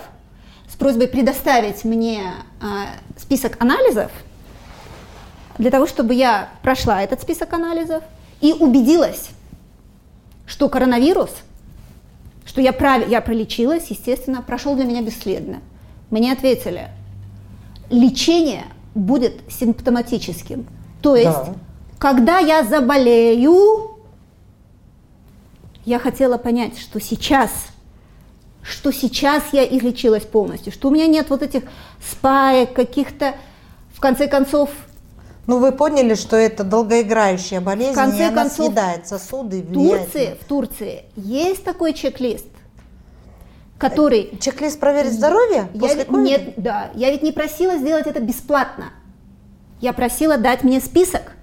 с просьбой предоставить мне а, список анализов, для того, чтобы я прошла этот список анализов и убедилась, что коронавирус, что я, прав... я пролечилась, естественно, прошел для меня бесследно. Мне ответили, лечение будет симптоматическим. То есть, да. когда я заболею, я хотела понять, что сейчас что сейчас я излечилась полностью, что у меня нет вот этих спаек, каких-то, в конце концов... Ну, вы поняли, что это долгоиграющая болезнь, в конце и она концов, съедает сосуды. В Турции, в Турции есть такой чек-лист, который... Чек-лист проверить здоровье я, после COVID? Нет, да. Я ведь не просила сделать это бесплатно. Я просила дать мне список,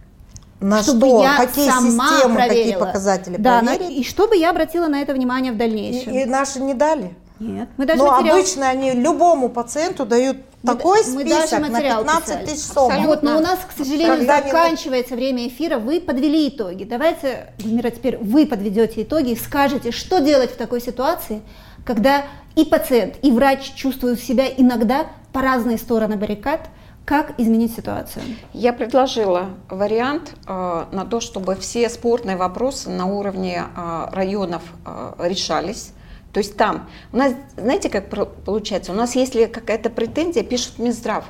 на чтобы что? я какие сама системы, проверила. какие показатели да, на, и чтобы я обратила на это внимание в дальнейшем. И, и наши не дали? Нет. Мы даже Но материал... обычно они любому пациенту дают мы, такой мы список на 15 тысяч сомов. Абсолютно. Но у нас, к сожалению, Когда заканчивается не... время эфира. Вы подвели итоги. Давайте, Гульмира, теперь вы подведете итоги и скажете, что делать в такой ситуации, когда и пациент, и врач чувствуют себя иногда по разные стороны баррикад, как изменить ситуацию? Я предложила вариант э, на то, чтобы все спорные вопросы на уровне э, районов э, решались. То есть там, у нас, знаете, как получается, у нас если какая-то претензия, пишет Минздрав.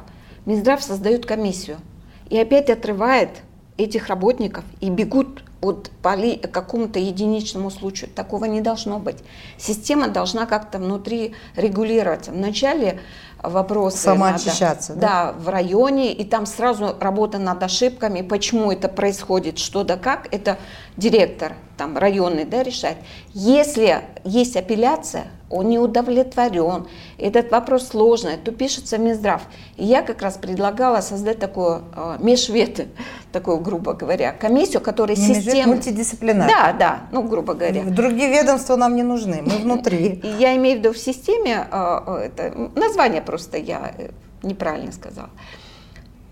Минздрав создает комиссию и опять отрывает этих работников и бегут от по какому-то единичному случаю. Такого не должно быть. Система должна как-то внутри регулироваться. Вначале вопросы. Самоочищаться, надо, да? Да, в районе, и там сразу работа над ошибками, почему это происходит, что да как, это директор там районный да, решает. Если есть апелляция, он не удовлетворен, этот вопрос сложный, то пишется Минздрав. И я как раз предлагала создать такую э, межвет, такую, грубо говоря, комиссию, которая не системно... мультидисциплинарная. Да, да, ну, грубо говоря. Другие ведомства нам не нужны, мы внутри. Я имею в виду в системе, э, э, это, название просто я неправильно сказала.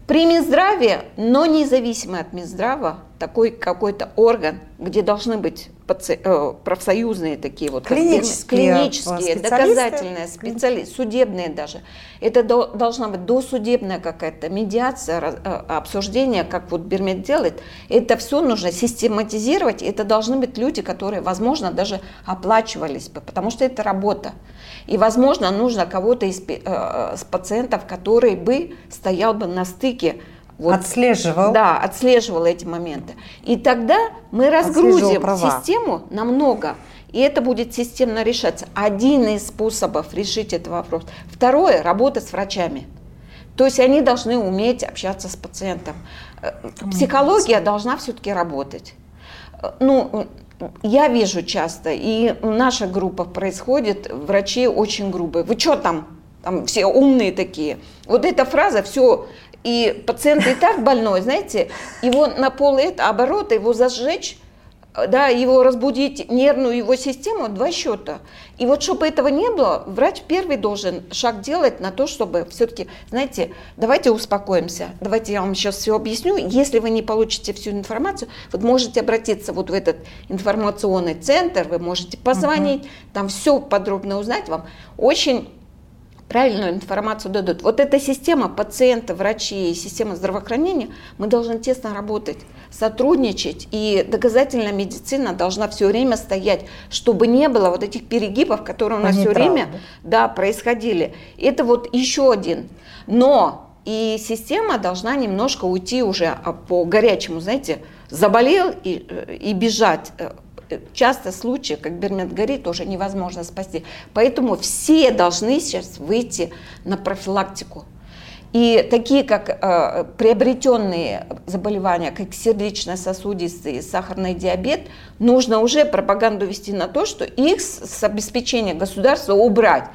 При Минздраве, но независимо от Минздрава, такой какой-то орган, где должны быть э, профсоюзные такие вот клинические, клинические доказательные специалисты, судебные даже. Это до, должна быть досудебная какая-то медиация, э, обсуждение, как вот Бермет делает. Это все нужно систематизировать. Это должны быть люди, которые, возможно, даже оплачивались бы, потому что это работа. И, возможно, нужно кого-то из э, пациентов, который бы стоял бы на стыке вот, отслеживал. Да, отслеживал эти моменты. И тогда мы разгрузим систему намного. И это будет системно решаться. Один из способов решить этот вопрос. Второе – работа с врачами. То есть они должны уметь общаться с пациентом. Э, психология должна все-таки работать. Э, ну, я вижу часто, и наша группа происходит, врачи очень грубые. Вы что там? Там все умные такие. Вот эта фраза, все, и пациент и так больной, знаете, его на пол это оборота, его зажечь, да, его разбудить нервную его систему, два счета. И вот чтобы этого не было, врач первый должен шаг делать на то, чтобы все-таки, знаете, давайте успокоимся, давайте я вам сейчас все объясню. Если вы не получите всю информацию, вот можете обратиться вот в этот информационный центр, вы можете позвонить, uh-huh. там все подробно узнать вам. Очень правильную информацию дадут. Вот эта система пациента, врачей, система здравоохранения, мы должны тесно работать, сотрудничать, и доказательная медицина должна все время стоять, чтобы не было вот этих перегибов, которые у нас Они все правда. время да, происходили. Это вот еще один. Но и система должна немножко уйти уже а, по горячему, знаете, заболел и, э, и бежать э, часто случаи, как Бермет горит, уже невозможно спасти. Поэтому все должны сейчас выйти на профилактику. И такие, как э, приобретенные заболевания, как сердечно-сосудистый сахарный диабет, нужно уже пропаганду вести на то, что их с обеспечения государства убрать.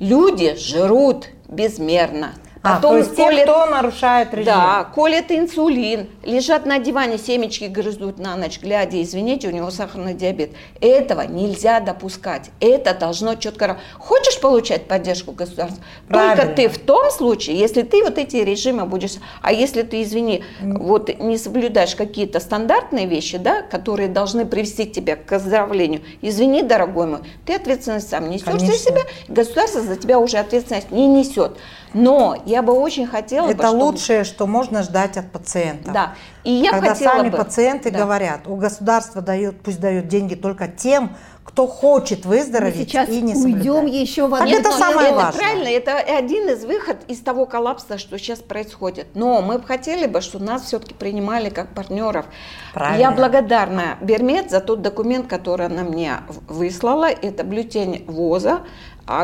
Люди жрут безмерно. А, Потом то есть колят, те, кто нарушает режим. Да, колят инсулин, лежат на диване, семечки грызут на ночь, глядя, извините, у него сахарный диабет. Этого нельзя допускать. Это должно четко... Хочешь получать поддержку государства? Правильно. Только ты в том случае, если ты вот эти режимы будешь... А если ты, извини, вот не соблюдаешь какие-то стандартные вещи, да, которые должны привести тебя к оздоровлению, извини, дорогой мой, ты ответственность сам несешь Конечно. за себя, государство за тебя уже ответственность не несет. Но я бы очень хотела Это бы, чтобы... лучшее, что можно ждать от пациента. Да. И я Когда хотела сами бы... пациенты да. говорят, у государства дают, пусть дают деньги только тем, кто хочет выздороветь Мы сейчас и не уйдем еще в. Так это самое это важное. Правильно, это один из выходов из того коллапса, что сейчас происходит. Но мы бы хотели бы, чтобы нас все-таки принимали как партнеров. Правильно. Я благодарна Бермет за тот документ, который она мне выслала. Это бюллетень ВОЗа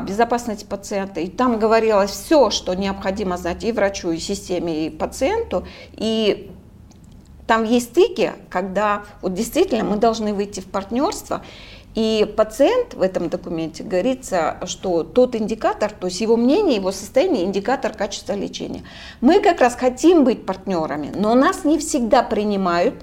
безопасности пациента. И там говорилось все, что необходимо знать и врачу, и системе, и пациенту. И там есть стыки, когда вот действительно мы должны выйти в партнерство И пациент в этом документе говорится, что тот индикатор, то есть его мнение, его состояние, индикатор качества лечения. Мы как раз хотим быть партнерами, но нас не всегда принимают.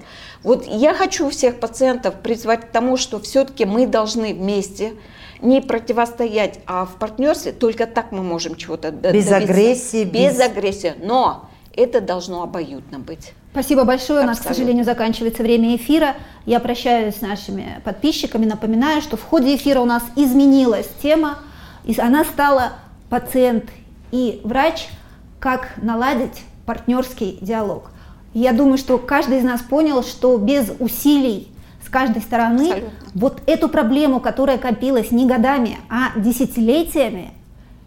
Вот я хочу всех пациентов призвать к тому, что все-таки мы должны вместе не противостоять, а в партнерстве только так мы можем чего-то добиться. Без агрессии. Без, без агрессии. Но это должно обоюдно быть. Спасибо большое. Абсолютно. У нас, к сожалению, заканчивается время эфира. Я прощаюсь с нашими подписчиками. Напоминаю, что в ходе эфира у нас изменилась тема. И она стала пациент и врач, как наладить партнерский диалог. Я думаю, что каждый из нас понял, что без усилий каждой стороны Абсолютно. вот эту проблему, которая копилась не годами, а десятилетиями,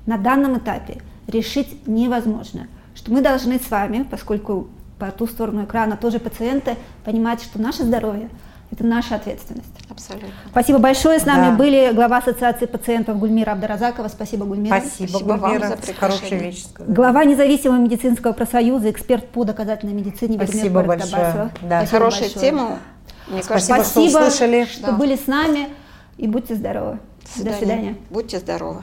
на данном этапе решить невозможно что мы должны с вами, поскольку по ту сторону экрана тоже пациенты, понимать, что наше здоровье – это наша ответственность. Абсолютно. Спасибо большое. С нами да. были глава Ассоциации пациентов Гульмира Абдаразакова. Спасибо, Гульмира. Спасибо, Спасибо Гульмира. Вам за Хорошая вещь. Глава независимого медицинского профсоюза, эксперт по доказательной медицине Спасибо большое. Да. Спасибо Хорошая большое. тема. Мне Спасибо, Спасибо, что услышали. Что да. были с нами. И будьте здоровы. До свидания. До свидания. Будьте здоровы.